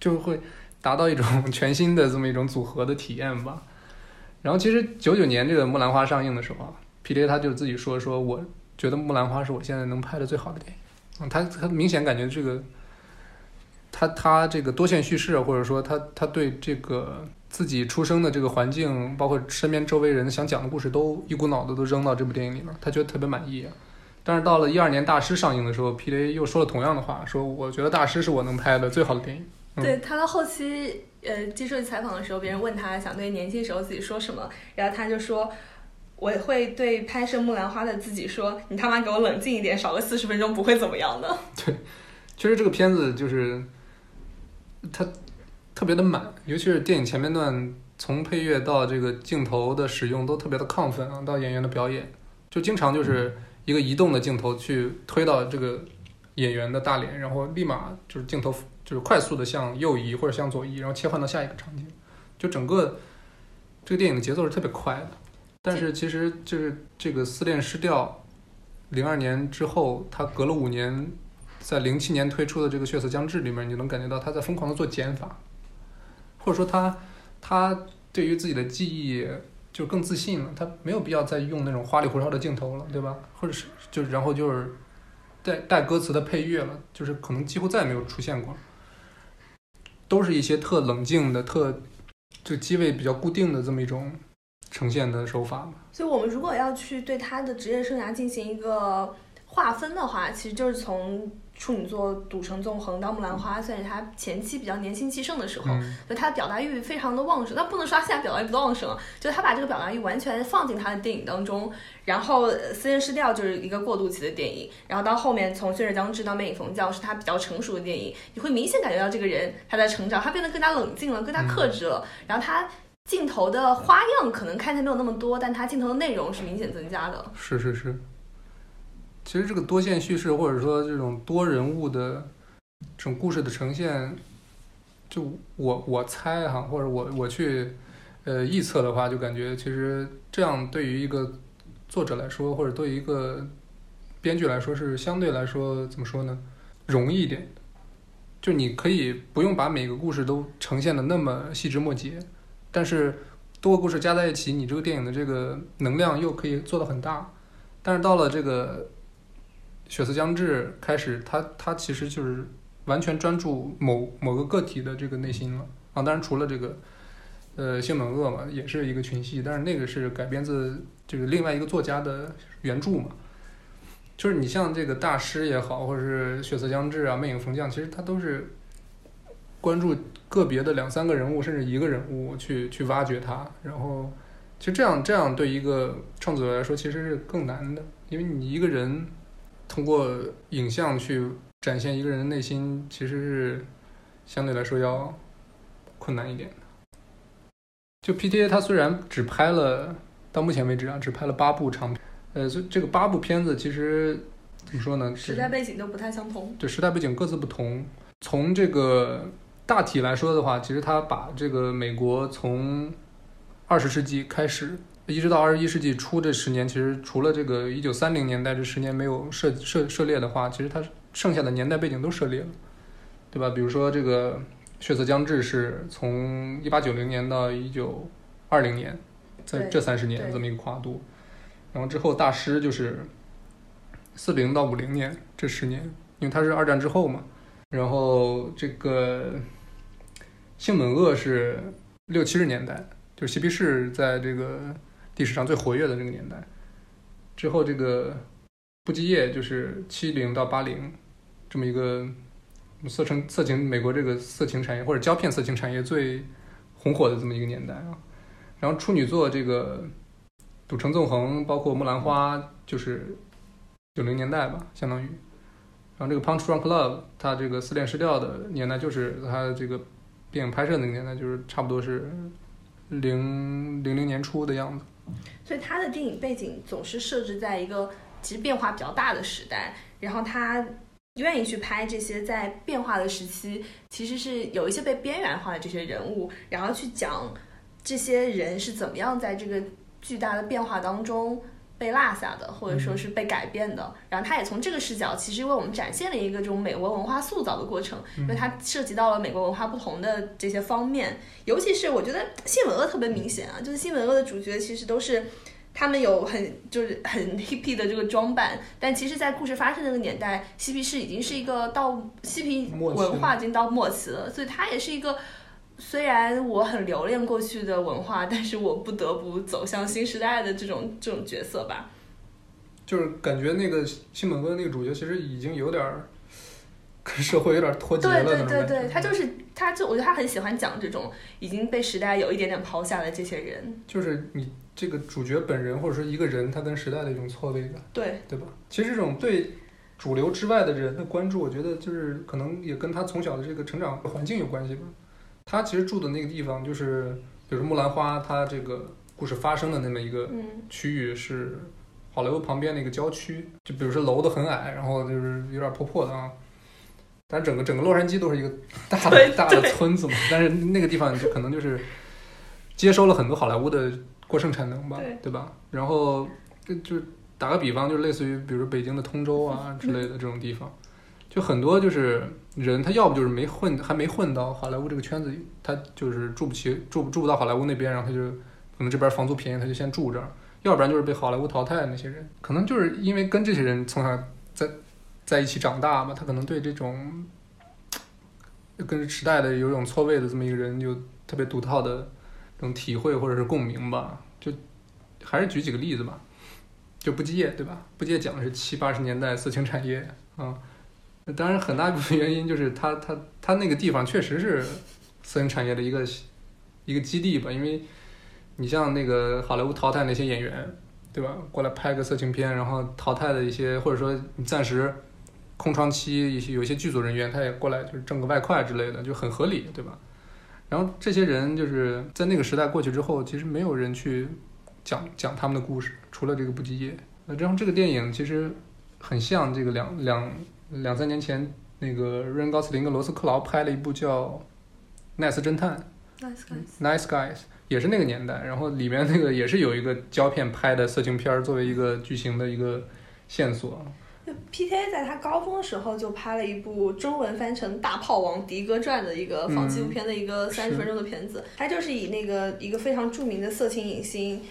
就会达到一种 全新的这么一种组合的体验吧。然后其实九九年这个《木兰花》上映的时候啊，PTA 他就自己说说，我觉得《木兰花》是我现在能拍的最好的电影。嗯，他他明显感觉这个，他他这个多线叙事，或者说他他对这个自己出生的这个环境，包括身边周围人想讲的故事，都一股脑的都扔到这部电影里了，他觉得特别满意啊。但是到了一二年《大师》上映的时候，PTA 又说了同样的话，说我觉得《大师》是我能拍的最好的电影。嗯对他到后期呃接受采访的时候，别人问他想对年轻时候自己说什么，然后他就说。我会对拍摄《木兰花》的自己说：“你他妈给我冷静一点，少个四十分钟不会怎么样的。对，其实这个片子就是它特别的满，尤其是电影前面段，从配乐到这个镜头的使用都特别的亢奋啊，到演员的表演，就经常就是一个移动的镜头去推到这个演员的大脸，然后立马就是镜头就是快速的向右移或者向左移，然后切换到下一个场景，就整个这个电影的节奏是特别快的。但是其实就是这个《失恋失调》，零二年之后，它隔了五年，在零七年推出的这个《血色将至》里面，你能感觉到他在疯狂的做减法，或者说他他对于自己的记忆就更自信了，他没有必要再用那种花里胡哨的镜头了，对吧？或者是就然后就是带带歌词的配乐了，就是可能几乎再也没有出现过，都是一些特冷静的、特就机位比较固定的这么一种呈现的手法吧。所以，我们如果要去对他的职业生涯进行一个划分的话，其实就是从处女座赌城纵横到木兰花，算是他前期比较年轻气盛的时候，嗯所以他的表达欲非常的旺盛。但不能说他现在表达欲不旺盛，就他把这个表达欲完全放进他的电影当中。然后呃《私人失调》就是一个过渡期的电影，然后到后面从《轩轾将至》到《魅影逢教》是他比较成熟的电影，你会明显感觉到这个人他在成长，他变得更加冷静了，更加克制了。然后他镜头的花样可能看起来没有那么多，但他镜头的内容是明显增加的。是是是。其实这个多线叙事，或者说这种多人物的这种故事的呈现，就我我猜哈，或者我我去呃臆测的话，就感觉其实这样对于一个作者来说，或者对于一个编剧来说，是相对来说怎么说呢，容易一点。就你可以不用把每个故事都呈现的那么细枝末节，但是多个故事加在一起，你这个电影的这个能量又可以做得很大。但是到了这个血色将至开始，他他其实就是完全专注某某个个体的这个内心了啊。当然除了这个呃性本恶嘛，也是一个群戏，但是那个是改编自这个另外一个作家的原著嘛。就是你像这个大师也好，或者是血色将至啊、魅影逢将，其实他都是关注个别的两三个人物，甚至一个人物去去挖掘他，然后其实这样这样对一个创作者来说其实是更难的，因为你一个人通过影像去展现一个人的内心，其实是相对来说要困难一点的。就 PTA 它虽然只拍了到目前为止啊，只拍了八部长片，呃，所以这个八部片子其实怎么说呢？时代背景都不太相同。对时代背景各自不同。从这个大体来说的话，其实他把这个美国从二十世纪开始，一直到二十一世纪初这十年，其实除了这个一九三零年代这十年没有涉涉涉猎的话，其实它剩下的年代背景都涉猎了，对吧？比如说这个《血色将至》是从一八九零年到一九二零年，在这三十年这么一个跨度，然后之后大师就是四零到五零年这十年，因为它是二战之后嘛。然后这个性本恶是六七十年代，就是嬉皮士在这个历史上最活跃的这个年代。之后这个不羁夜就是七零到八零这么一个色情色情美国这个色情产业或者胶片色情产业最红火的这么一个年代啊。然后处女座这个赌城纵横，包括木兰花，就是九零年代吧，相当于。然后这个 Punch Drunk Love，它这个撕裂失调的年代，就是它这个电影拍摄那个年代，就是差不多是零零零年初的样子。所以他的电影背景总是设置在一个其实变化比较大的时代，然后他愿意去拍这些在变化的时期，其实是有一些被边缘化的这些人物，然后去讲这些人是怎么样在这个巨大的变化当中被落下的，或者说是被改变的。然后他也从这个视角，其实为我们展现了一个这种美国文化塑造的过程，因为它涉及到了美国文化不同的这些方面，尤其是我觉得新闻恶特别明显啊，就是新闻恶的主角其实都是。他们有很就是很 hippie 的这个装扮，但其实，在故事发生的那个年代，嬉皮士已经是一个到嬉皮文化已经到末期了，所以它也是一个虽然我很留恋过去的文化，但是我不得不走向新时代的这种这种角色吧。就是感觉那个新本哥那个主角其实已经有点儿跟社会有点儿脱节了对对对。对，他就是他就我觉得他很喜欢讲这种已经被时代有一点点抛下的这些人。就是你这个主角本人或者说一个人，他跟时代的一种错位感，对，对吧？其实这种对主流之外的人的关注，我觉得就是可能也跟他从小的这个成长环境有关系吧。他其实住的那个地方，就是比如说木兰花，它这个故事发生的那么一个嗯，区域是好莱坞旁边的一个郊区，就比如说楼都很矮，然后就是有点破破的啊。但整个整个洛杉矶都是一个大对的大的村子嘛，但是那个地方就可能就是接收了很多好莱坞的过剩产能吧，对。对吧？然后就就打个比方，就类似于比如说北京的通州啊 之类的这种地方，就很多就是人他要不就是没混还没混到好莱坞这个圈子，他就是住不起住住不到好莱坞那边，然后他就可能这边房租便宜，他就先住这儿。要不然就是被好莱坞淘汰的那些人，可能就是因为跟这些人从小在在一起长大嘛，他可能对这种跟时代的有种错位的这么一个人，有特别独到的这种体会或者是共鸣吧。就还是举几个例子吧，就不羁夜，对吧？不羁夜讲的是七八十年代色情产业啊。当然，很大一部分原因就是它它它那个地方确实是色情产业的一个一个基地吧，因为你像那个好莱坞淘汰那些演员，对吧？过来拍个色情片，然后淘汰的一些，或者说你暂时空窗期，一些有些剧组人员他也过来就是挣个外快之类的，就很合理，对吧？然后这些人就是在那个时代过去之后，其实没有人去讲讲他们的故事，除了这个不羁夜。那然后这个电影其实很像这个两两两三年前那个瑞恩高斯林跟罗斯克劳拍了一部叫《奈斯侦探》Nice guys，（Nice Guys），也是那个年代。然后里面那个也是有一个胶片拍的色情片儿作为一个剧情的一个线索。PTA 在他高中的时候就拍了一部中文翻成《大炮王迪哥传》的一个仿纪录片的一个三十分钟的片子，他就是以那个一个非常著名的色情影星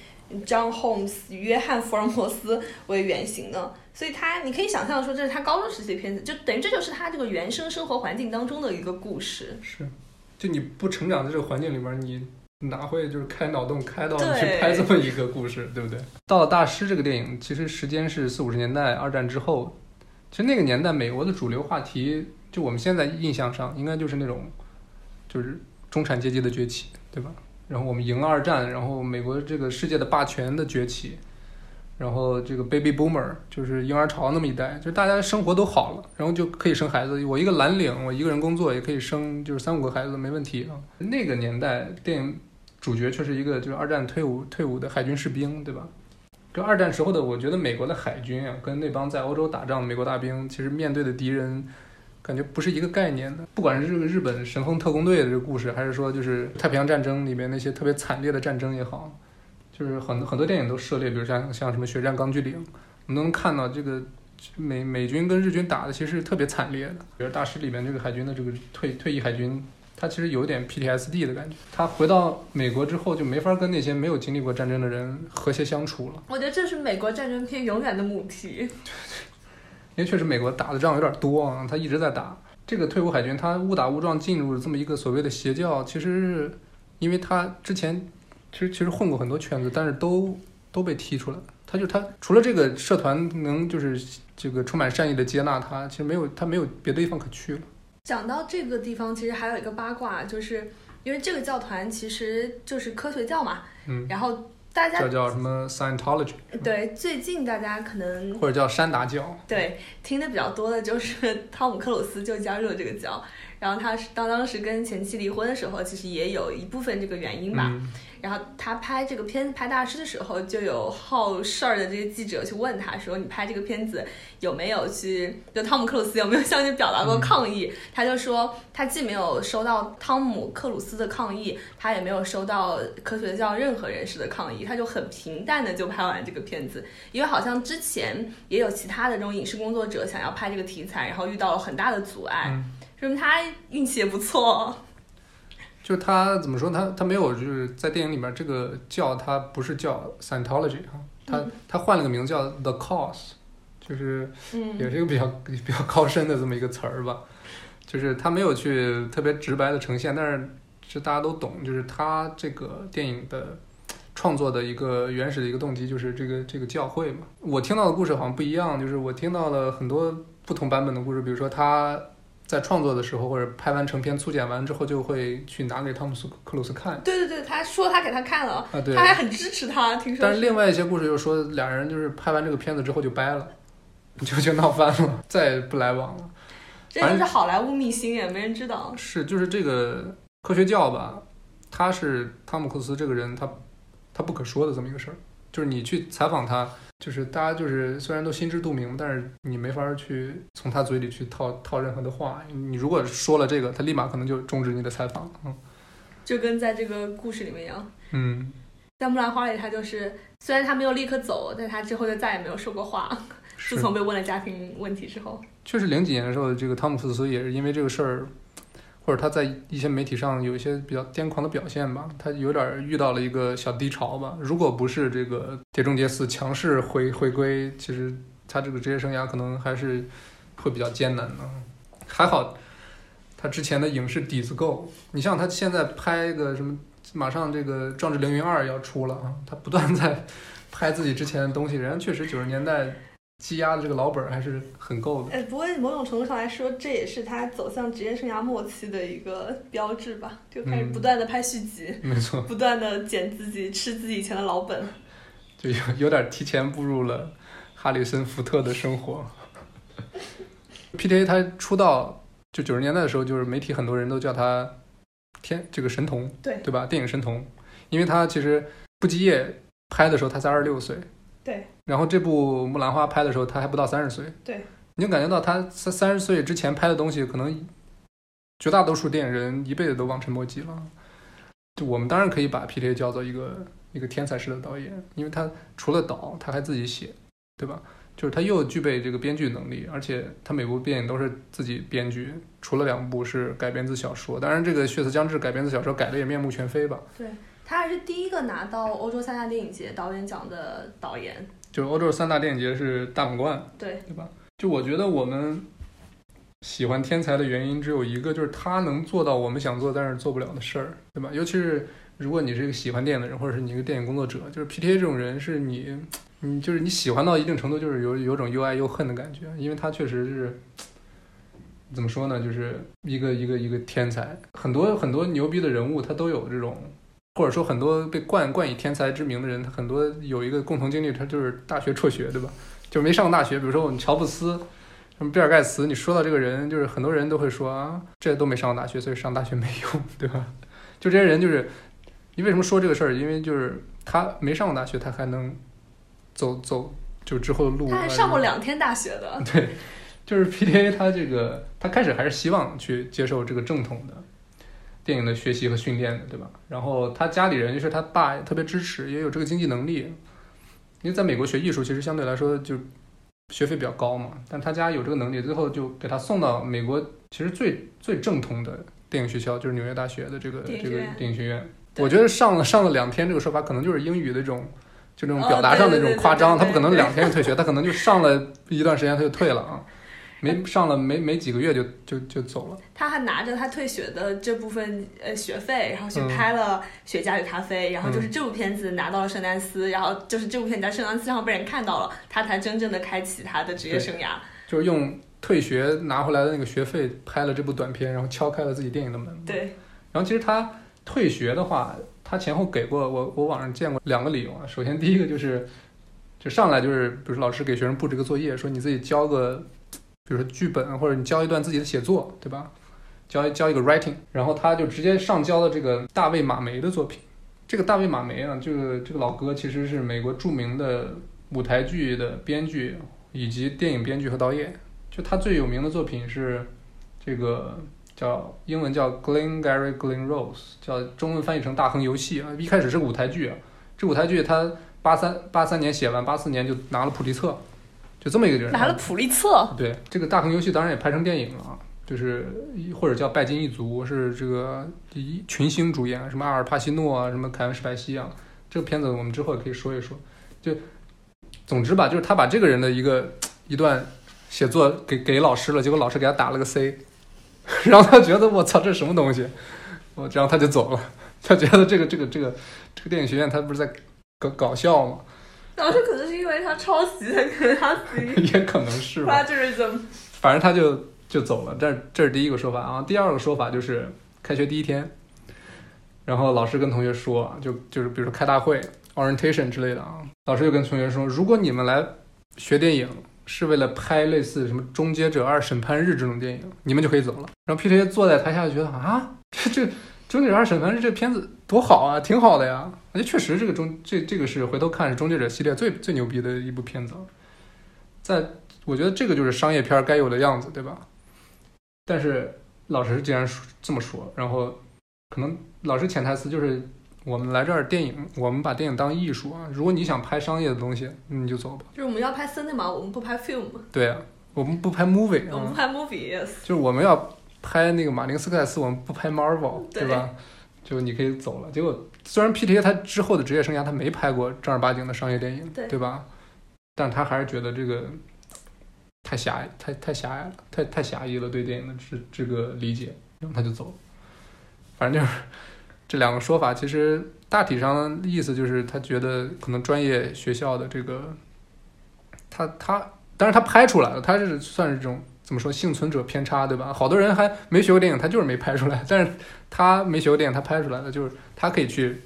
John Holmes 约翰福尔摩斯为原型的，所以他你可以想象说这是他高中时期的片子，就等于这就是他这个原生生活环境当中的一个故事。是，就你不成长在这个环境里面儿，你哪会就是开脑洞开到对去拍这么一个故事，对不对？到了《大师》这个电影，其实时间是四五十年代，二战之后。其实那个年代，美国的主流话题，就我们现在印象上，应该就是那种，就是中产阶级的崛起，对吧？然后我们赢了二战，然后美国这个世界的霸权的崛起，然后这个 baby boomer 就是婴儿潮那么一代，就大家生活都好了，然后就可以生孩子。我一个蓝领，我一个人工作也可以生，就是三五个孩子没问题啊。那个年代电影主角却是一个就是二战退伍退伍的海军士兵，对吧？就二战时候的，我觉得美国的海军啊，跟那帮在欧洲打仗的美国大兵，其实面对的敌人，感觉不是一个概念的。不管是这个日本神风特工队的这个故事，还是说就是太平洋战争里面那些特别惨烈的战争也好，就是很很多电影都涉猎，比如像像什么《血战钢锯岭》，我们都能看到这个美美军跟日军打的其实是特别惨烈的。比如《大师》里面这个海军的这个退退役海军，他其实有点 PTSD 的感觉。他回到美国之后就没法跟那些没有经历过战争的人和谐相处了。我觉得这是美国战争片永远的母题。因为确实美国打的仗有点多啊，他一直在打。这个退伍海军他误打误撞进入了这么一个所谓的邪教，其实是因为他之前其实其实混过很多圈子，但是都都被踢出来。他就他除了这个社团能就是这个充满善意的接纳他，其实没有他没有别的地方可去了。讲到这个地方，其实还有一个八卦，就是因为这个教团其实就是科学教嘛，嗯，然后大家叫叫什么 Scientology，对最近大家可能或者叫山达教。对听的比较多的就是汤姆克鲁斯就加入了这个教，然后他是当当时跟前妻离婚的时候，其实也有一部分这个原因吧。嗯，然后他拍这个片拍大师的时候，就有好事儿的这些记者去问他说：“你拍这个片子有没有去就汤姆克鲁斯有没有向你表达过抗议？”他就说他既没有收到汤姆克鲁斯的抗议，他也没有收到科学教任何人士的抗议，他就很平淡的就拍完这个片子。因为好像之前也有其他的这种影视工作者想要拍这个题材，然后遇到了很大的阻碍，嗯说明他运气也不错。就是他怎么说？他他没有就是在电影里面这个教他不是叫 Scientology 哈，他嗯他换了个名叫 The Cause，就是嗯，也是一个比较比较高深的这么一个词儿吧。就是他没有去特别直白的呈现，但是这大家都懂，就是他这个电影的创作的一个原始的一个动机，就是这个这个教会嘛。我听到的故事好像不一样，就是我听到了很多不同版本的故事，比如说他在创作的时候或者拍完成片粗剪完之后，就会去拿给汤姆斯克鲁斯看对对对，他说他给他看了，啊，对他。还很支持他，听说但是另外一些故事又说，俩人就是拍完这个片子之后就掰了，就就闹翻了，再也不来往了。这就是好莱坞秘辛也没人知道。是，就是这个科学教吧，他是汤姆克鲁斯这个人，他他不可说的这么一个事儿，就是你去采访他，就是大家就是虽然都心知肚明，但是你没法儿去从他嘴里去套套任何的话。你如果说了这个，他立马可能就终止你的采访。嗯就跟在这个故事里面一样，嗯，在《木兰花》里，他就是虽然他没有立刻走，但他之后就再也没有说过话。自从被问了家庭问题之后，确实零几年的时候，这个汤姆克鲁斯也是因为这个事儿，或者他在一些媒体上有一些比较癫狂的表现吧，他有点遇到了一个小低潮吧。如果不是这个《碟中谍四》强势回回归，其实他这个职业生涯可能还是会比较艰难的。还好，他之前的影视底子够。你像他现在拍个什么，马上这个《壮志凌云二》要出了啊，他不断在 拍自己之前的东西，人家确实九十年代积压的这个老本儿还是很够的。哎，不过某种程度上来说，这也是他走向职业生涯末期的一个标志吧，就开始嗯不断的拍续集，没错，不断的剪自己，吃自己以前的老本。就有有点提前步入了哈里森福特的生活。PTA 他出道就九十年代的时候，就是媒体很多人都叫他天这个神童，对对吧？电影神童，因为他其实不羁夜拍的时候他才二十六岁，对，然后这部《木兰花》拍的时候他还不到三十岁，对，你就感觉到他三三十岁之前拍的东西，可能绝大多数电影人一辈子都望尘莫及了。就我们当然可以把 PTA 叫做一个一个天才式的导演，因为他除了导，他还自己写，对吧？就是他又具备这个编剧能力，而且他每部电影都是自己编剧，除了两部是改编自小说。当然，这个《血色将至》改编自小说改的也面目全非吧。他还是第一个拿到欧洲三大电影节导演奖的导演。就是欧洲三大电影节是大满贯，对，对吧？就我觉得我们喜欢天才的原因只有一个，就是他能做到我们想做但是做不了的事儿，对吧？尤其是如果你是一个喜欢电影的人，或者是你一个电影工作者，就是 PTA 这种人是你，你就是你喜欢到一定程度，就是有有种又爱又恨的感觉，因为他确实是。怎么说呢？就是一个一个一个天才，很多很多牛逼的人物，他都有这种，或者说很多被冠冠以天才之名的人，他很多有一个共同经历，他就是大学辍学，对吧？就没上过大学。比如说我们乔布斯，什么比尔盖茨，你说到这个人，就是很多人都会说啊，这都没上过大学，所以上大学没用，对吧？就这些人，就是你为什么说这个事儿？因为就是他没上过大学，他还能走走就之后的路。他还上过两天大学的。对，就是 PTA 他这个他开始还是希望去接受这个正统的电影的学习和训练的，对吧？然后他家里人就是他爸也特别支持，也有这个经济能力。因为在美国学艺术其实相对来说就学费比较高嘛，但他家有这个能力，最后就给他送到美国其实最最正统的电影学校，就是纽约大学的这个这个电影学院我觉得上了上了两天这个说法，可能就是英语的这种就这种哦表达上的这种夸张，他不可能两天就退学，他可能就上了一段时间他就退了啊，没上了没没几个月就就就走了。他还拿着他退学的这部分呃学费，然后去嗯拍了《雪茄与咖啡》，然后就是这部片子拿到了圣丹斯，然后就是这部片子在圣丹斯上被人看到了，他才真正的开启他的职业生涯。就是用退学拿回来的那个学费拍了这部短片，然后敲开了自己电影的门。对，然后其实他退学的话，他前后给过我，我网上见过两个理由啊。首先第一个就是，就上来就是，比如说老师给学生布置个作业，说你自己交个，比如说剧本，或者你教一段自己的写作，对吧？教教一个 writing，然后他就直接上交了这个大卫马梅的作品。这个大卫马梅啊，这个这个老哥其实是美国著名的舞台剧的编剧以及电影编剧和导演。就他最有名的作品是这个叫英文叫 Glengarry Glen Rose，叫中文翻译成《大亨游戏》啊。一开始是舞台剧啊，这舞台剧他八三八三年写完，八四年就拿了普利策，就这么一个人。拿了普利策。对，这个《大亨游戏》当然也拍成电影了啊，就是一或者叫《拜金一族》，是这个一群星主演，什么阿尔帕西诺啊，什么凯文史派西啊。这个片子我们之后也可以说一说。就总之吧，就是他把这个人的一个一段写作给给老师了，结果老师给他打了个 C，然后他觉得我操这是什么东西，我然后他就走了。他觉得这个这个这个这个电影学院他不是在搞搞笑吗？老师可能是因为他抄袭他可能他 C 也可能是吧。plagiarism。反正他就就走了，这这是第一个说法啊。第二个说法就是开学第一天，然后老师跟同学说，就就是比如说开大会 orientation 之类的啊，老师就跟同学说，如果你们来学电影是为了拍类似什么《终结者二：审判日》这种电影，你们就可以走了。然后 PTA 坐在台下就觉得啊，这这《终结者二：审判日》这片子多好啊，挺好的呀。而且确实这个终这这个是回头看是《终结者》系列最最牛逼的一部片子，在我觉得这个就是商业片该有的样子，对吧？但是老师既然说这么说，然后可能老师潜台词就是我们来这儿电影，我们把电影当艺术啊。如果你想拍商业的东西，你就走吧。就是我们要拍 cinema，我们不拍 film，对啊，我们不拍 movie 啊，我们不拍 movie，yes。就是我们要拍那个马林斯科塞斯，我们不拍 Marvel，对对吧？就你可以走了。结果虽然 PTA 他之后的职业生涯他没拍过正儿八经的商业电影，对吧？但他还是觉得这个太狭隘，太太狭隘了，太太狭义了对电影的这这个理解，然后他就走了。反正就是这两个说法，其实大体上的意思就是他觉得可能专业学校的这个，他他，当然他拍出来了，他是算是这种怎么说幸存者偏差，对吧？好多人还没学过电影，他就是没拍出来，但是他没学过电影，他拍出来了，就是他可以去，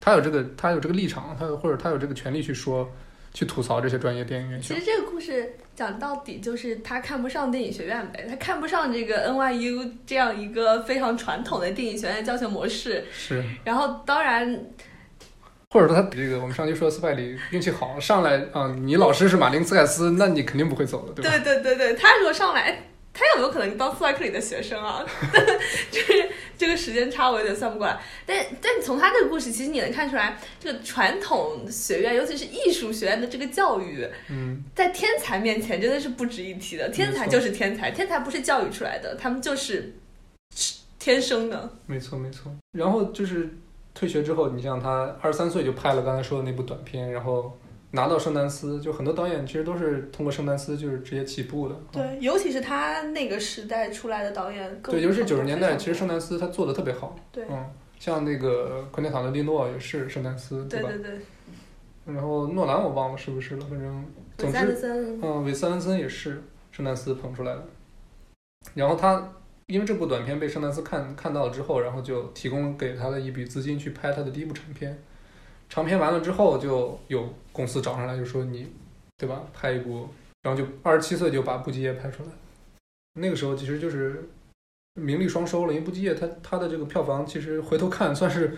他有这个他有这个立场，他有或者他有这个权利去说。去吐槽这些专业电影院校其实。这个故事讲到底就是他看不上电影学院呗，他看不上这个 NYU 这样一个非常传统的电影学院教学模式。是，然后当然，或者说他这个我们上期说斯派里运气好，上来啊、你老师是马林斯凯斯，那你肯定不会走的，对吧？对对对对，他如果上来，他有没有可能当斯派克里的学生啊？就是这个时间差我有点算不过来。但但从他这个故事，其实你能看出来，这个传统学院，尤其是艺术学院的这个教育，嗯，在天才面前真的是不值一提的。天才就是天才，天才不是教育出来的，他们就是天生的。没错没错。然后就是退学之后，你像他二十三岁就拍了刚才说的那部短片，然后拿到圣丹斯，就很多导演其实都是通过圣丹斯就是直接起步的。嗯对，尤其是他那个时代出来的导演更，对，尤其是九十年代，其实圣丹斯他做的特别好。对嗯，像那个昆汀塔伦蒂诺也是圣丹斯，吧？对对对，然后诺兰我忘了是不是了，反正总韦斯森，嗯，韦斯安德森也是圣丹斯捧出来的。然后他因为这部短片被圣丹斯看看到了之后，然后就提供给他了一笔资金去拍他的第一部长片。长片完了之后，就有公司找上来，就说你，对吧？拍一部，然后就二十七岁就把《不羁夜》拍出来。那个时候其实就是名利双收了，因为《不羁夜》它它的这个票房其实回头看算是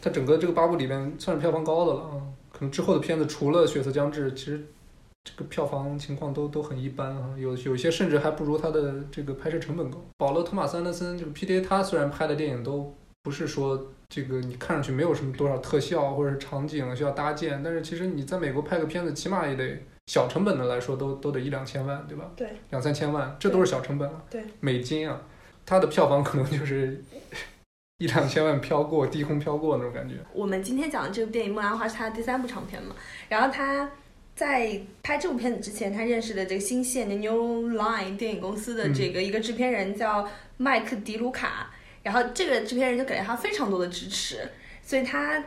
他整个这个八部里边算是票房高的了啊。可能之后的片子除了《血色将至》，其实这个票房情况都都很一般啊，有有些甚至还不如它的这个拍摄成本高。保罗·托马斯·安德森这个 P.D.A. 他虽然拍的电影都不是说这个你看上去没有什么多少特效或者是场景需要搭建，但是其实你在美国拍个片子，起码也得小成本的来说都都得一两千万，对吧？对，两三千万，这都是小成本了。对，美金啊，它的票房可能就是一两千万飘过，低空飘过那种感觉。我们今天讲的这部电影《木兰花》是他的第三部长片嘛，然后他在拍这部片子之前，他认识的这个新线的 New Line 电影公司的这个一个制片人叫麦克迪卢卡，然后这个制片人就给了他非常多的支持，所以他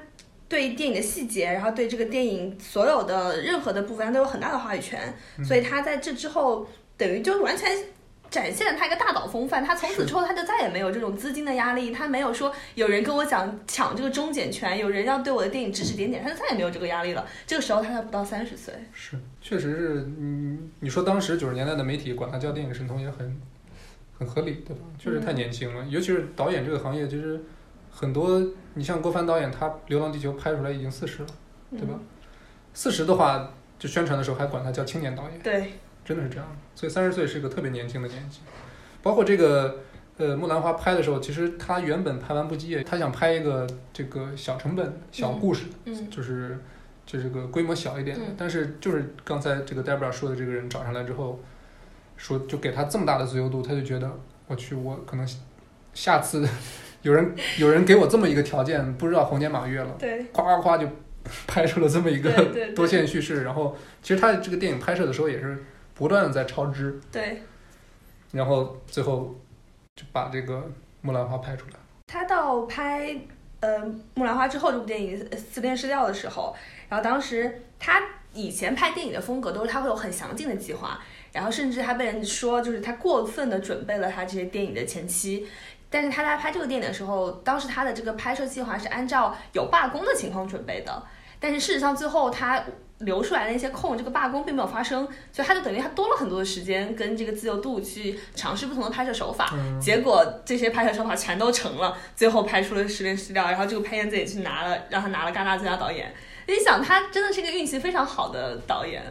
对电影的细节，然后对这个电影所有的任何的部分，他都有很大的话语权，所以他在这之后等于就完全。展现了他一个大导风范，他从此之后他就再也没有这种资金的压力，他没有说有人跟我讲抢这个中检权，有人要对我的电影指指点点，他就再也没有这个压力了。这个时候他才不到三十岁，是，确实是，嗯，你说当时九十年代的媒体管他叫电影神童也很很合理，对吧？确实太年轻了，尤其是导演这个行业，其实很多，你像郭帆导演，他《流浪地球》拍出来已经四十了，对吧？四十的话，就宣传的时候还管他叫青年导演，对，真的是这样的。所以三十岁是个特别年轻的年纪。包括这个呃《木兰花》拍的时候，其实他原本拍完《不羁夜》，他想拍一个这个小成本小故事，嗯就是就这个规模小一点的。嗯但是就是刚才这个 Debra 说的这个人找上来之后，说就给他这么大的自由度，他就觉得我去，我可能下次有人有人给我这么一个条件，不知道猴年马月了，对，夸夸夸就拍出了这么一个多线叙事。然后其实他这个电影拍摄的时候也是不断的在超支，对然后最后就把这个木兰花拍出来。他到拍呃《木兰花》之后这部电影《撕裂失掉》的时候，然后当时他以前拍电影的风格都是他会有很详尽的计划，然后甚至他被人说就是他过分的准备了他这些电影的前期。但是他在拍这个电影的时候，当时他的这个拍摄计划是按照有罢工的情况准备的，但是事实上最后他留出来的那些空，这个罢工并没有发生，所以他就等于他多了很多的时间跟这个自由度去尝试不同的拍摄手法。嗯，结果这些拍摄手法全都成了，最后拍出了《失恋失掉》，然后这个潘燕子也去拿了，让他拿了戛纳最佳导演。你想，他真的是一个运气非常好的导演。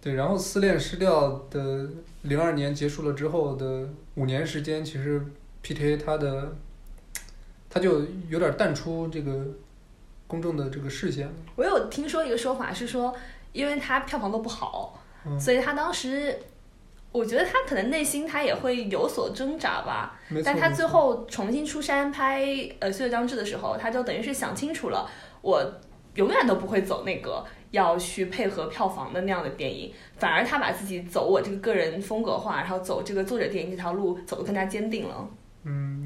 对。然后《失恋失掉》的零二年结束了之后的五年时间，其实 PTA 它的他就有点淡出这个公众的这个视线。我有听说一个说法是说，因为他票房都不好，嗯所以他当时，我觉得他可能内心他也会有所挣扎吧。但他最后重新出山拍呃《岁月将至》的时候，他就等于是想清楚了，我永远都不会走那个要去配合票房的那样的电影，反而他把自己走我这个个人风格化，然后走这个作者电影这条路走得更加坚定了。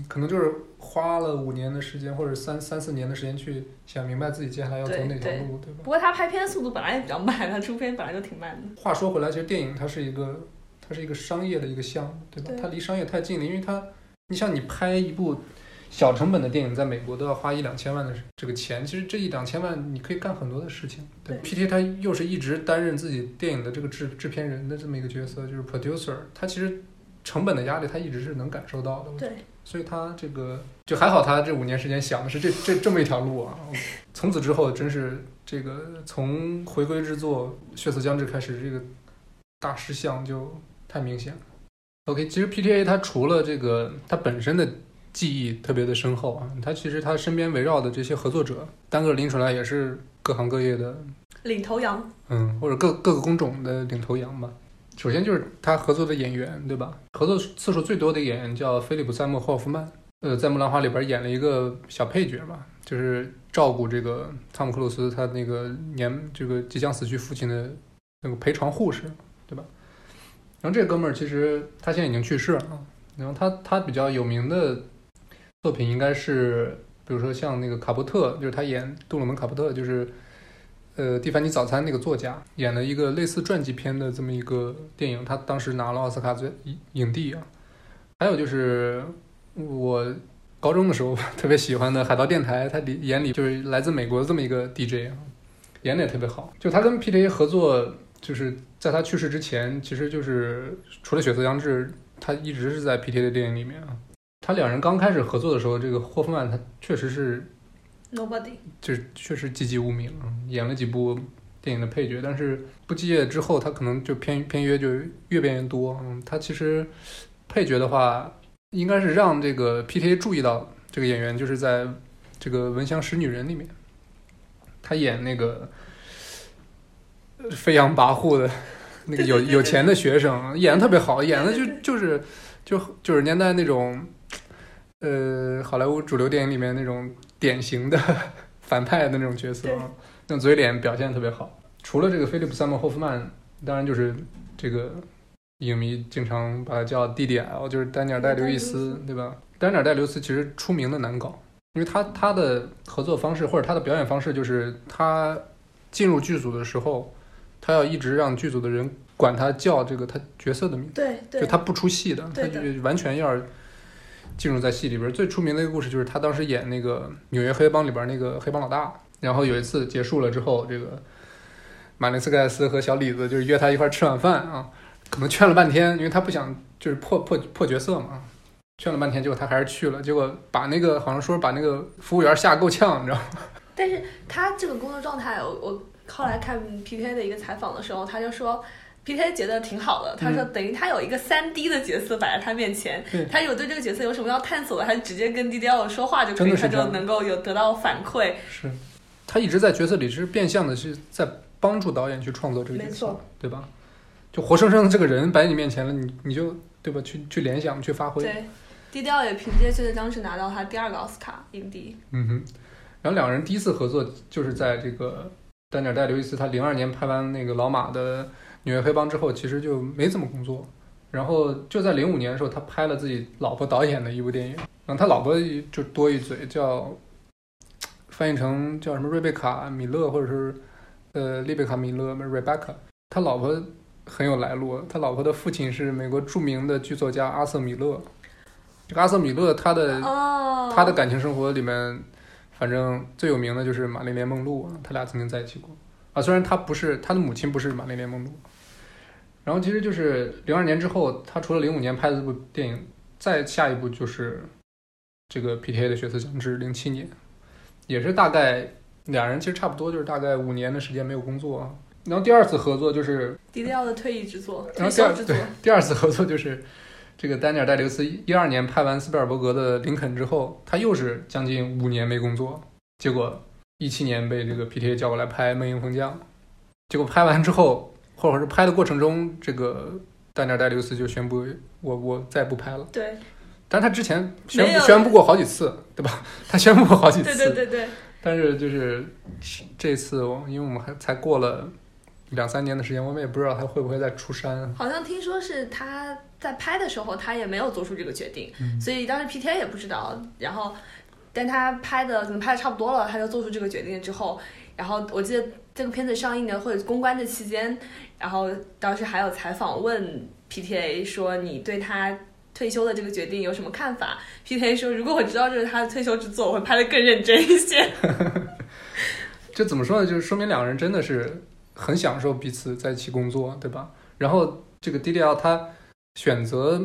嗯，可能就是花了五年的时间，或者三三四年的时间去想明白自己接下来要走哪条对路，对吧？不过他拍片速度本来也比较慢，他出片本来就挺慢的。话说回来，其实电影它是一个，它是一个商业的一个项目，对吧？对它离商业太近了，因为它，你像你拍一部小成本的电影，在美国都要花一两千万的这个钱，其实这一两千万你可以干很多的事情。对对 PTA 他又是一直担任自己电影的这个制制片人的这么一个角色，就是 producer，他其实成本的压力他一直是能感受到的。对，所以他这个就还好，他这五年时间想的是这这这么一条路啊。从此之后，真是这个从回归之作《血色将至》开始，这个大师相就太明显了。OK，其实 PTA 它除了这个它本身的记忆特别的深厚啊，它其实它身边围绕的这些合作者，单个拎出来也是各行各业的领头羊，嗯，或者各各个工种的领头羊吧。首先就是他合作的演员，对吧？合作次数最多的演员叫菲利普·塞默·霍夫曼，呃，在《木兰花》里边演了一个小配角吧，就是照顾这个汤姆·克鲁斯他那个年这个即将死去父亲的那个陪床护士，对吧？然后这哥们儿其实他现在已经去世了，然后他他比较有名的作品应该是，比如说像那个卡波特，就是他演杜鲁门·卡波特，就是。呃，蒂凡尼早餐那个作家演了一个类似传记片的这么一个电影，他当时拿了奥斯卡最影帝啊。还有就是我高中的时候特别喜欢的海盗电台，他里眼里就是来自美国的这么一个 DJ 啊，演的也特别好。就他跟 PTA 合作，就是在他去世之前，其实就是除了《血色将至》，他一直是在 PTA 的电影里面啊。他两人刚开始合作的时候，这个霍夫曼他确实是 Nobody，就是确实籍籍无名啊，演了几部电影的配角，但是不继业之后，他可能就片片约就越变越多。嗯，他其实配角的话，应该是让这个 PTA 注意到这个演员，就是在这个《闻香识女人》里面，他演那个呃飞扬跋扈的 那个有有钱的学生，演的特别好，演的就就是就九十年代那种呃好莱坞主流电影里面那种典型的 反派的那种角色啊，那种嘴脸表现特别好。除了这个菲利普·塞默·霍夫曼，当然就是这个影迷经常把他叫 DDL，就是丹尼尔·戴刘易斯，对吧？丹尼尔·戴刘易斯其实出名的难搞，因为他他的合作方式或者他的表演方式，就是他进入剧组的时候，他要一直让剧组的人管他叫这个他角色的名字。对对，就他不出戏的，他就完全要进入在戏里边。最出名的一个故事就是他当时演那个《纽约黑帮》里边那个黑帮老大，然后有一次结束了之后，这个马林斯盖斯和小李子就是约他一块儿吃晚饭啊，可能劝了半天，因为他不想就是破破破角色嘛。劝了半天，结果他还是去了，结果把那个好像说把那个服务员吓够呛，你知道吗？但是他这个工作状态，我我后来看 PK 的一个采访的时候，他就说。P.K. 觉得挺好的，他说等于他有一个三 D 的角色摆在他面前，对他有对这个角色有什么要探索的，他直接跟 DDL 说话就可以，他就能够有得到反馈。是，他一直在角色里是变相的是在帮助导演去创作这个角色对吧？就活生生的这个人摆你面前了，你你就对吧？去去联想，去发挥。对，DDL 也凭借《血色将至》拿到他第二个奥斯卡影帝。嗯哼。然后两个人第一次合作就是在这个丹尼尔戴刘易斯他零二年拍完那个老马的《纽约黑帮》之后，其实就没怎么工作。然后就在零五年的时候，他拍了自己老婆导演的一部电影，然后他老婆就多一嘴叫翻译成叫什么瑞贝卡米勒，或者是呃丽贝卡米勒 Rebecca。他老婆很有来路，他老婆的父亲是美国著名的剧作家阿瑟米勒。这个阿瑟米勒他的哦，他的感情生活里面，反正最有名的就是玛丽莲梦露啊，他俩曾经在一起过啊。虽然他不是他的母亲不是玛丽莲梦露，然后其实就是零二年之后，他除了零五年拍的这部电影，再下一部就是这个 PTA 的《血色将至》，零七年，也是大概俩人其实差不多，就是大概五年的时间没有工作啊。然后第二次合作就是，DDL 的退役之作，退然后第二对。第二次合作就是这个丹尼尔戴刘斯一二年拍完斯皮尔伯格的《林肯》之后，他又是将近五年没工作，结果一七年被这个 PTA 叫过来拍《梦影风将》，结果拍完之后，或者是拍的过程中，这个丹尼尔戴刘斯就宣布我我再不拍了。对但是他之前宣布宣布过好几次，对吧？他宣布过好几次，对对对对，但是就是这次我，因为我们还才过了两三年的时间，我们也不知道他会不会再出山。好像听说是他在拍的时候，他也没有做出这个决定，嗯所以当时 PTA 也不知道。然后，但他拍的可能拍的差不多了，他就做出这个决定之后，然后我记得这个片子上映的或者公关的期间，然后当时还有采访问 PTA 说你对他。退休的这个决定有什么看法？PTA 说，如果我知道这是他的退休之作，我会拍的更认真一些。这怎么说呢？就是说明两个人真的是很享受彼此在一起工作，对吧？然后这个 DDL 他选择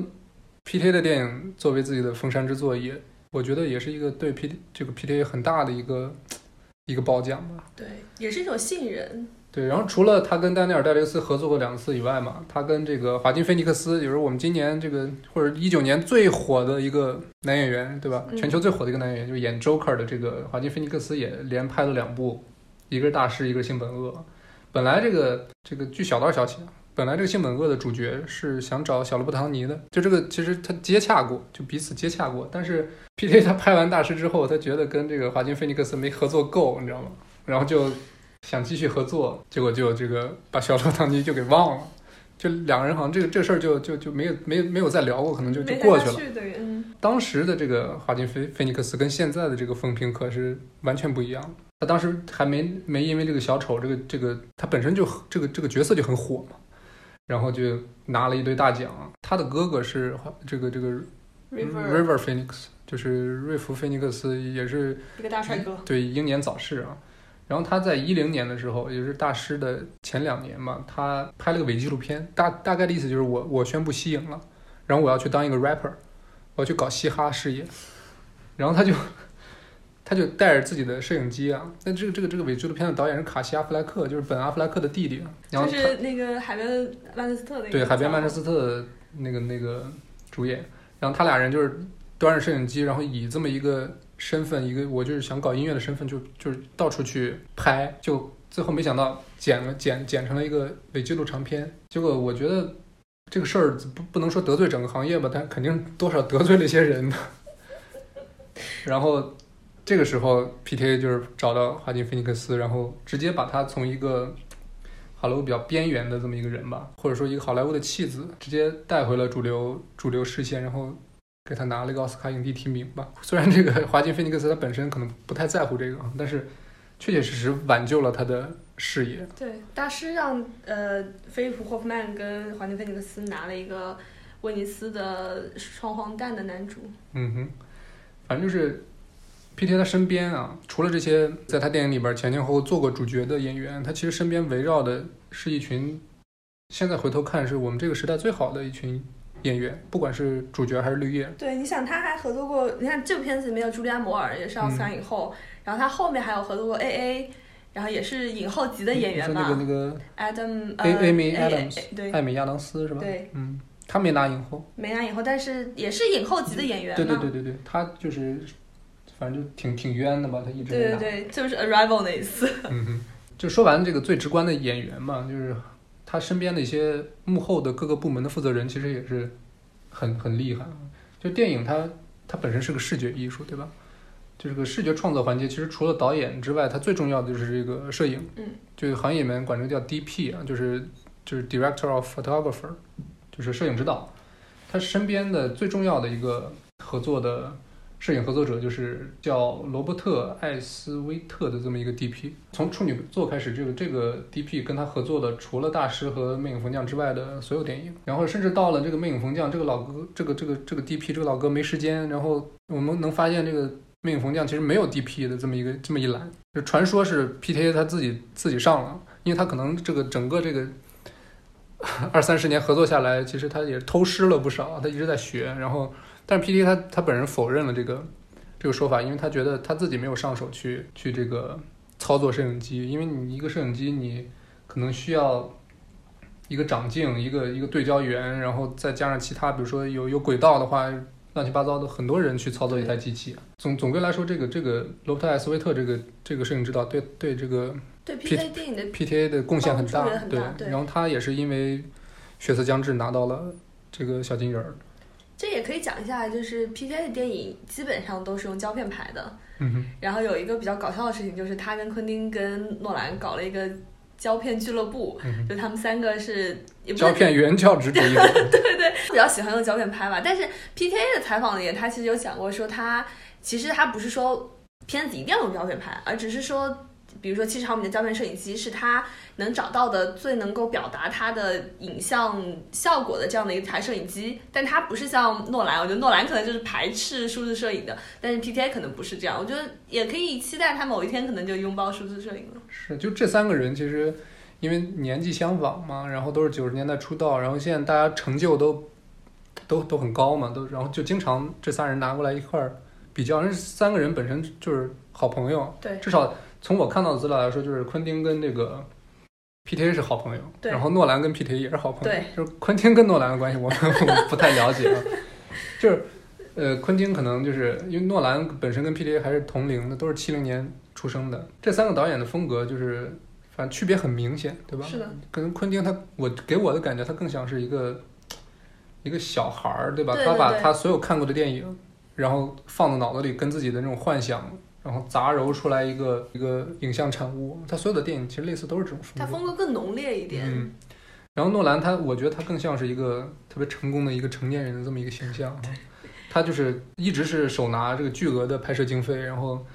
PTA 的电影作为自己的封山之作也，我觉得也是一个对 P 这个 PTA 很大的一个一个褒奖吧。对，也是一种信任。对，然后除了他跟丹尼尔戴维斯合作过两次以外嘛，他跟这个华金菲尼克斯，也就是我们今年这个或者一九年最火的一个男演员，对吧？嗯全球最火的一个男演员，就是演 Joker 的这个华金菲尼克斯也连拍了两部，一个是大师，一个是性本恶。本来这个这个据小道消息啊，本来这个性本恶的主角是想找小罗伯特唐尼的，就这个其实他接洽过，就彼此接洽过，但是 P.T. 他拍完大师之后，他觉得跟这个华金菲尼克斯没合作够，你知道吗？然后就想继续合作，结果就这个把小罗当机就给忘了。就两个人好像这个这事儿就就就没有没有没有再聊过，可能就就过去了。当时的这个华金菲菲尼克斯跟现在的这个风评可是完全不一样。他当时还没没因为这个小丑这个这个他本身就这个这个角色就很火嘛，然后就拿了一堆大奖。他的哥哥是这个这个 River River Phoenix，就是瑞弗菲尼克斯，也是一个大帅哥，对英年早逝啊。然后他在一零年的时候，也就是大师的前两年嘛，他拍了个伪纪录片，大大概的意思就是我我宣布息影了，然后我要去当一个 rapper，我要去搞嘻哈事业，然后他就 他就带着自己的摄影机啊，那这个这个这个伪纪录片的导演是卡西阿弗莱克，就是本阿弗莱克的弟弟啊，然后就是那个海边曼彻斯特那个对，海边曼彻，斯特那个那个主演，然后他俩人就是端着摄影机，然后以这么一个身份，一个我就是想搞音乐的身份就，就是到处去拍，就最后没想到剪了剪剪成了一个伪纪录长片。结果我觉得这个事儿不不能说得罪整个行业吧，但肯定多少得罪了一些人。然后这个时候 PTA 就是找到华金菲尼克斯，然后直接把他从一个好莱坞比较边缘的这么一个人吧，或者说一个好莱坞的弃子，直接带回了主流主流视线，然后给他拿了一个奥斯卡影帝提名吧。虽然这个华金菲尼克斯他本身可能不太在乎这个，但是确确实实挽救了他的事业。对，大师让呃菲利普霍夫曼跟华金菲尼克斯拿了一个威尼斯的双黄蛋的男主，嗯哼，反正就是 P.T. 他身边啊，除了这些在他电影里边前前后后做过主角的演员，他其实身边围绕的是一群，现在回头看是我们这个时代最好的一群演员，不管是主角还是绿叶。对，你想他还合作过，你看这部片子里面有朱莉安·摩尔，也是奥斯卡影后，然后他后面还有合作过 A.A。然后也是影后级的演员嘛那个那个，Adam 呃 A- Amy A- Adams 对艾美亚当斯是吧？对，嗯，他没拿影后。没拿影后，但是也是影后级的演员对对对对对，他就是反正就挺挺冤的吧，他一直。对对对，就是 Arrival 那一次，嗯哼，就说完这个最直观的演员嘛，就是他身边的一些幕后的各个部门的负责人，其实也是很很厉害。就电影它它本身是个视觉艺术，对吧？就这个视觉创作环节，其实除了导演之外，它最重要的就是这个摄影。嗯，就行业里面管这个叫 DP 啊，就是就是 Director of Photographer，就是摄影指导。他身边的最重要的一个合作的摄影合作者就是叫罗伯特·艾斯威特的这么一个 DP。从处女座开始，这个这个 DP 跟他合作的，除了大师和魅影逢将之外的所有电影，然后甚至到了这个魅影逢将，这个老哥，这个这个这个 DP 这个老哥没时间，然后我们能发现这个魅影逢将其实没有 DP 的这么一个这么一栏，就传说是 PTA 他自己自己上了，因为他可能这个整个这个。二三十年合作下来，其实他也偷师了不少，他一直在学。然后，但是 PT 他他本人否认了这个这个说法，因为他觉得他自己没有上手去去这个操作摄影机，因为你一个摄影机你可能需要一个长镜，一个一个对焦源，然后再加上其他，比如说有有轨道的话，乱七八糟的很多人去操作一台机器。总总归来说，这个这个罗伯特艾斯威特这个这个摄影指导对对这个对 P- PK 电影的 PTA 的贡献很大对然后他也是因为《血色将至》拿到了这个小金人儿。这也可以讲一下，就是的电影基本上都是用胶片拍的。嗯哼，然后有一个比较搞笑的事情，就是他跟昆汀跟诺兰搞了一个胶片俱乐部，嗯就他们三个是胶片原教旨主义者，比较喜欢用胶片拍吧。但是 PTA 的采访里，他其实有讲过说他其实他不是说片子一定要用胶片拍，而只是说。比如说七十毫米的胶片摄影机是他能找到的最能够表达他的影像效果的这样的一台摄影机，但它不是像诺兰，我觉得诺兰可能就是排斥数字摄影的，但是 PTA 可能不是这样，我觉得也可以期待他某一天可能就拥抱数字摄影了。是就这三个人其实因为年纪相仿嘛，然后都是九十年代出道，然后现在大家成就都都都很高嘛，都然后就经常这三人拿过来一块儿比较，那三个人本身就是好朋友，对至少从我看到的资料来说，就是昆汀跟这个 PTA 是好朋友，然后诺兰跟 PTA 也是好朋友，对。就是昆汀跟诺兰的关系我 我不太了解啊，就是呃昆汀可能就是因为诺兰本身跟 PTA 还是同龄的，都是七零年出生的，这三个导演的风格就是反正区别很明显，对吧？是的，跟昆汀他我给我的感觉，他更像是一个一个小孩儿，对吧？对对他把他所有看过的电影，然后放到脑子里，跟自己的那种幻想，然后杂糅出来一个一个影像产物。他所有的电影其实类似都是这种风格。他风格更浓烈一点。嗯，然后诺兰他，我觉得他更像是一个特别成功的一个成年人的这么一个形象啊。他就是一直是手拿这个巨额的拍摄经费，然后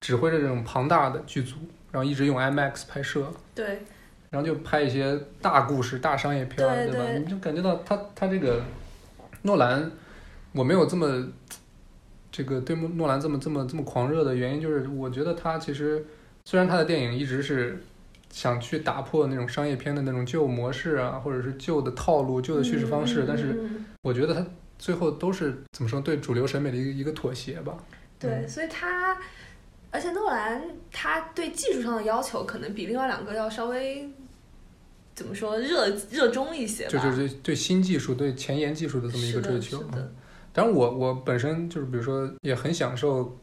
指挥着这种庞大的剧组，然后一直用 IMAX 拍摄，对，然后就拍一些大故事、大商业片对，吧？你就感觉到他他这个诺兰，我没有这么这个对诺兰这么这么这么狂热的原因，就是我觉得他其实虽然他的电影一直是想去打破那种商业片的那种旧模式啊，或者是旧的套路、旧的叙事方式，嗯但是我觉得他最后都是怎么说对主流审美的一个一个妥协吧。对，所以他，而且诺兰他对技术上的要求可能比另外两个要稍微怎么说热热衷一些吧。就就是对对新技术、对前沿技术的这么一个追求。嗯是的，当然我，我本身就是比如说也很享受，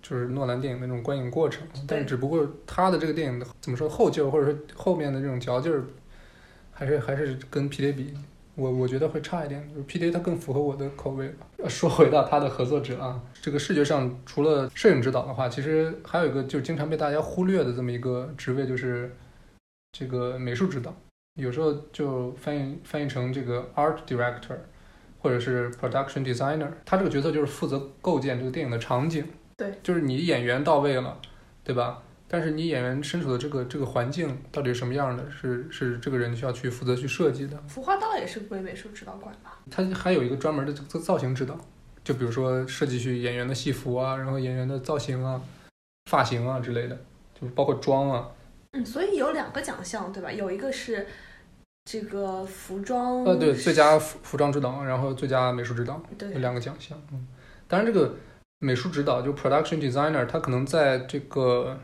就是诺兰电影的那种观影过程，但只不过他的这个电影的怎么说后劲儿，或者说后面的这种嚼劲儿，还是还是跟 P D 比，我我觉得会差一点。就是 P D 它更符合我的口味说回到他的合作者啊，这个视觉上除了摄影指导的话，其实还有一个就是经常被大家忽略的这么一个职位，就是这个美术指导，有时候就翻译翻译成这个 art director。或者是 production designer，他这个角色就是负责构建这个电影的场景。对，就是你演员到位了，对吧？但是你演员身处的这个这个环境到底是什么样的，是是这个人需要去负责去设计的。服化道也是归美术指导管吧？他还有一个专门的这个造型指导，就比如说设计去演员的戏服啊，然后演员的造型啊、发型啊之类的，就包括妆啊。嗯，所以有两个奖项对吧？有一个是这个服装，呃，对，最佳服服装指导，然后最佳美术指导。对有两个奖项。嗯，当然这个美术指导就 production designer，他可能在这个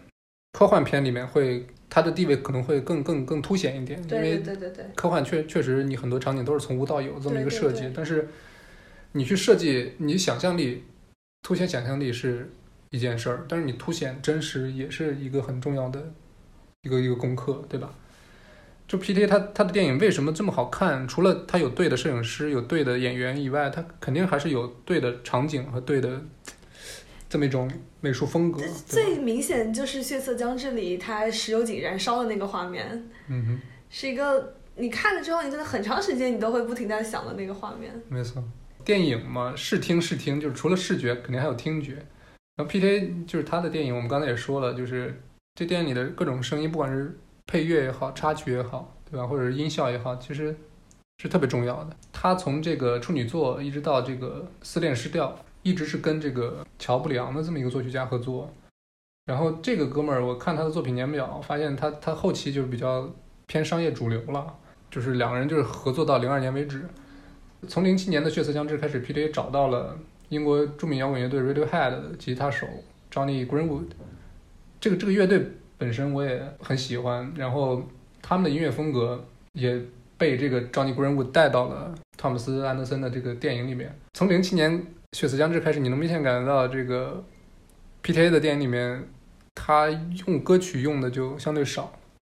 科幻片里面会他的地位可能会更更更凸显一点，因对对为对对对，科幻确确实你很多场景都是从无到有这么一个设计，对对对但是你去设计你想象力，凸显想象力是一件事儿，但是你凸显真实也是一个很重要的一个一个功课，对吧？就 P.T. 他他的电影为什么这么好看？除了他有对的摄影师、有对的演员以外，他肯定还是有对的场景和对的这么一种美术风格。最明显就是《血色将至》里他石油井燃烧的那个画面，嗯哼，是一个你看了之后，你真的很长时间你都会不停在想的那个画面。没错。电影嘛，视听视听，就是除了视觉，肯定还有听觉。然后 P.T. 就是他的电影，我们刚才也说了，就是这电影里的各种声音，不管是配乐也好，插曲也好，对吧？或者是音效也好，其实是特别重要的。他从这个处女座一直到这个撕裂失调，一直是跟这个乔布良的这么一个作曲家合作。然后这个哥们儿，我看他的作品年表，发现他他后期就是比较偏商业主流了，就是两个人就是合作到零二年为止。从零七年的《血色将至》开始，P.J. 找到了英国著名摇滚乐队 Radiohead 的吉他手 Johnny Greenwood。这个这个乐队本身我也很喜欢，然后他们的音乐风格也被这个 Johnny Greenwood 带到了汤姆斯安德森的这个电影里面。从零七年《血色将至》开始，你能明显感觉到这个 P.T.A 的电影里面，他用歌曲用的就相对少，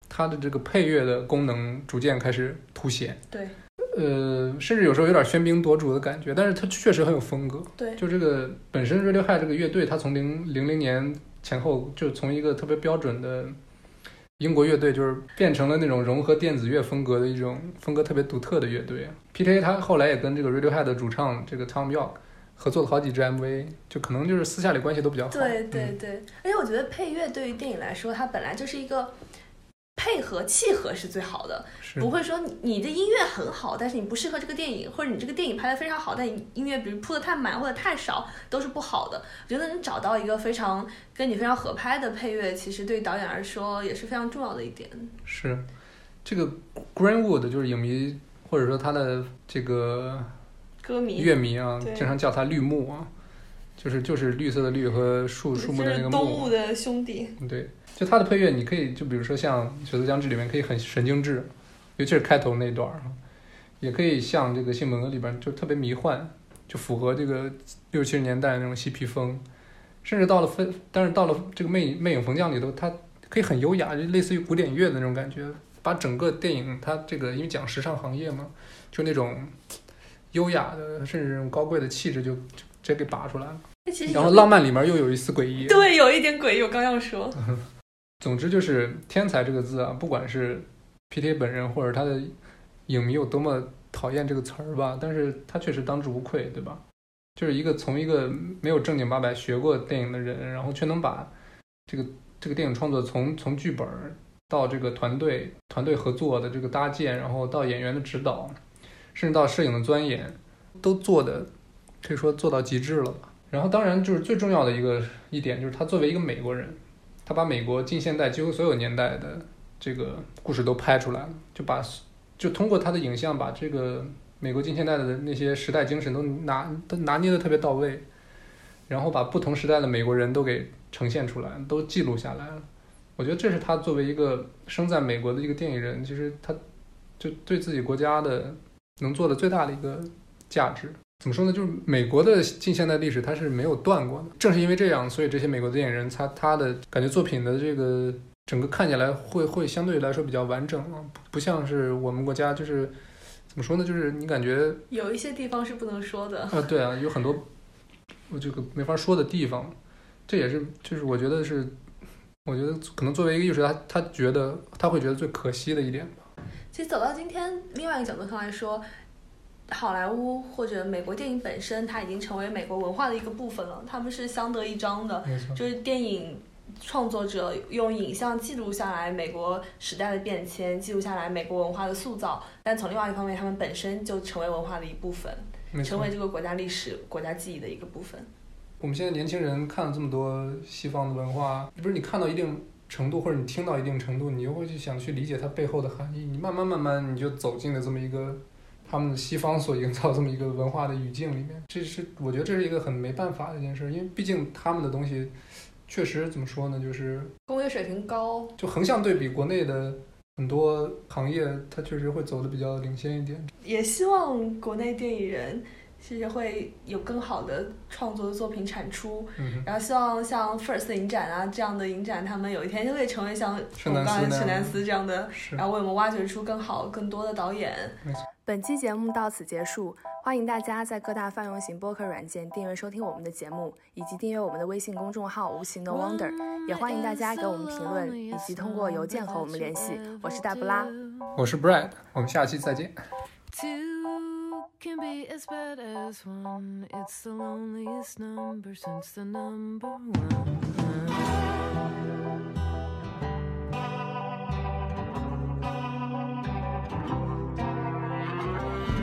他的这个配乐的功能逐渐开始凸显。对呃，甚至有时候有点喧宾夺主的感觉，但是它确实很有风格。对就这个本身 Radiohead 这个乐队，它从零零零年前后就从一个特别标准的英国乐队就是变成了那种融合电子乐风格的一种风格特别独特的乐队。P.T.A 他后来也跟这个 Radiohead 的主唱这个 Tom York 合作了好几支 MV，就可能就是私下里关系都比较好。对对嗯对，而且我觉得配乐对于电影来说，它本来就是一个配合契合是最好的，不会说你你的音乐很好，但是你不适合这个电影，或者你这个电影拍的非常好，但你音乐比如铺的太满或者太少，都是不好的。我觉得你找到一个非常跟你非常合拍的配乐，其实对于导演来说也是非常重要的一点。是。这个 Greenwood 就是影迷或者说他的这个歌迷。乐迷啊，经常叫他绿幕啊，就是就是绿色的绿和树树木的那个木动物。的兄弟，对，就它的配乐，你可以就比如说像《血色将至》里面可以很神经质，尤其是开头那段儿，也可以像这个《性本恶》里边就特别迷幻，就符合这个六七十年代那种嬉皮风，甚至到了分，但是到了这个魅魅影逢将里头，它可以很优雅，就类似于古典乐的那种感觉，把整个电影它这个因为讲时尚行业嘛，就那种优雅的甚至那种高贵的气质就就直接给拔出来了，然后浪漫里面又有一丝诡异。对有一点诡异，我刚要说，总之就是“天才”这个字啊，不管是 P.T. 本人或者他的影迷有多么讨厌这个词儿吧，但是他确实当之无愧，对吧？就是一个从一个没有正经八百学过电影的人，然后却能把这个这个电影创作从从剧本到这个团队团队合作的这个搭建，然后到演员的指导，甚至到摄影的钻研，都做的可以说做到极致了吧。然后当然就是最重要的一个一点就是他作为一个美国人，他把美国近现代几乎所有年代的这个故事都拍出来了，就把就通过他的影像把这个美国近现代的那些时代精神都拿都拿捏的特别到位，然后把不同时代的美国人都给呈现出来，都记录下来了。我觉得这是他作为一个生在美国的一个电影人，其实他就对自己国家的能做的最大的一个价值。怎么说呢？就是美国的近现代历史它是没有断过的。正是因为这样，所以这些美国的电影人，他他的感觉作品的这个整个看起来会会相对来说比较完整啊，不不像是我们国家就是怎么说呢？就是你感觉有一些地方是不能说的。啊，对啊，有很多我这个没法说的地方，这也是就是我觉得是，我觉得可能作为一个艺术家，他觉得他会觉得最可惜的一点吧。其实走到今天，另外一个角度上来说，好莱坞或者美国电影本身，它已经成为美国文化的一个部分了，他们是相得益彰的。就是电影创作者用影像记录下来美国时代的变迁，记录下来美国文化的塑造，但从另外一方面，他们本身就成为文化的一部分，成为。这个国家历史、国家记忆的一个部分。我们现在年轻人看了这么多西方的文化，不是你看到一定程度，或者你听到一定程度，你又会去想去理解它背后的含义。你慢慢慢慢你就走进了这么一个他们西方所营造这么一个文化的语境里面。这是我觉得这是一个很没办法的一件事，因为毕竟他们的东西确实怎么说呢，就是工业水平高，就横向对比国内的很多行业，它确实会走的比较领先一点。也希望国内电影人其实会有更好的创作的作品产出。嗯，然后希望像 First 影展啊这样的影展，他们有一天就可以成为像我圣们刚才陈丹斯这样的，然后为我们挖掘出更好、更多的导演。没错。本期节目到此结束，欢迎大家在各大泛用型播客软件订阅收听我们的节目，以及订阅我们的微信公众号“无形的 Wonder”。也欢迎大家给我们评论，以及通过邮件和我们联系。我是大布拉。我是 Brad，我们下期再见。Can be as bad as one. It's the loneliest number since the number one.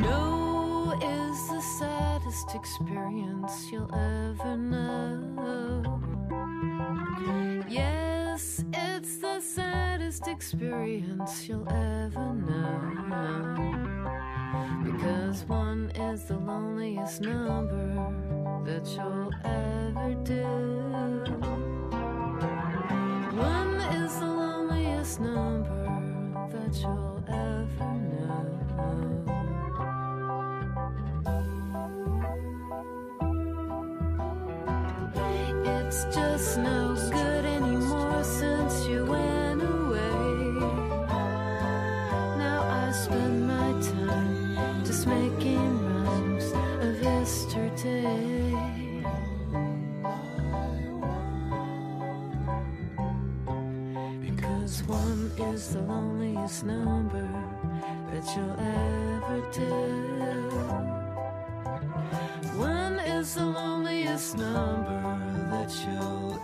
No is the saddest experience you'll ever know. Yes, it's the saddest experience you'll ever know. Because one is the loneliest number that you'll ever do. One is the loneliest number that you'll ever know. Because one is the loneliest number that you'll ever. One is the loneliest number that you'll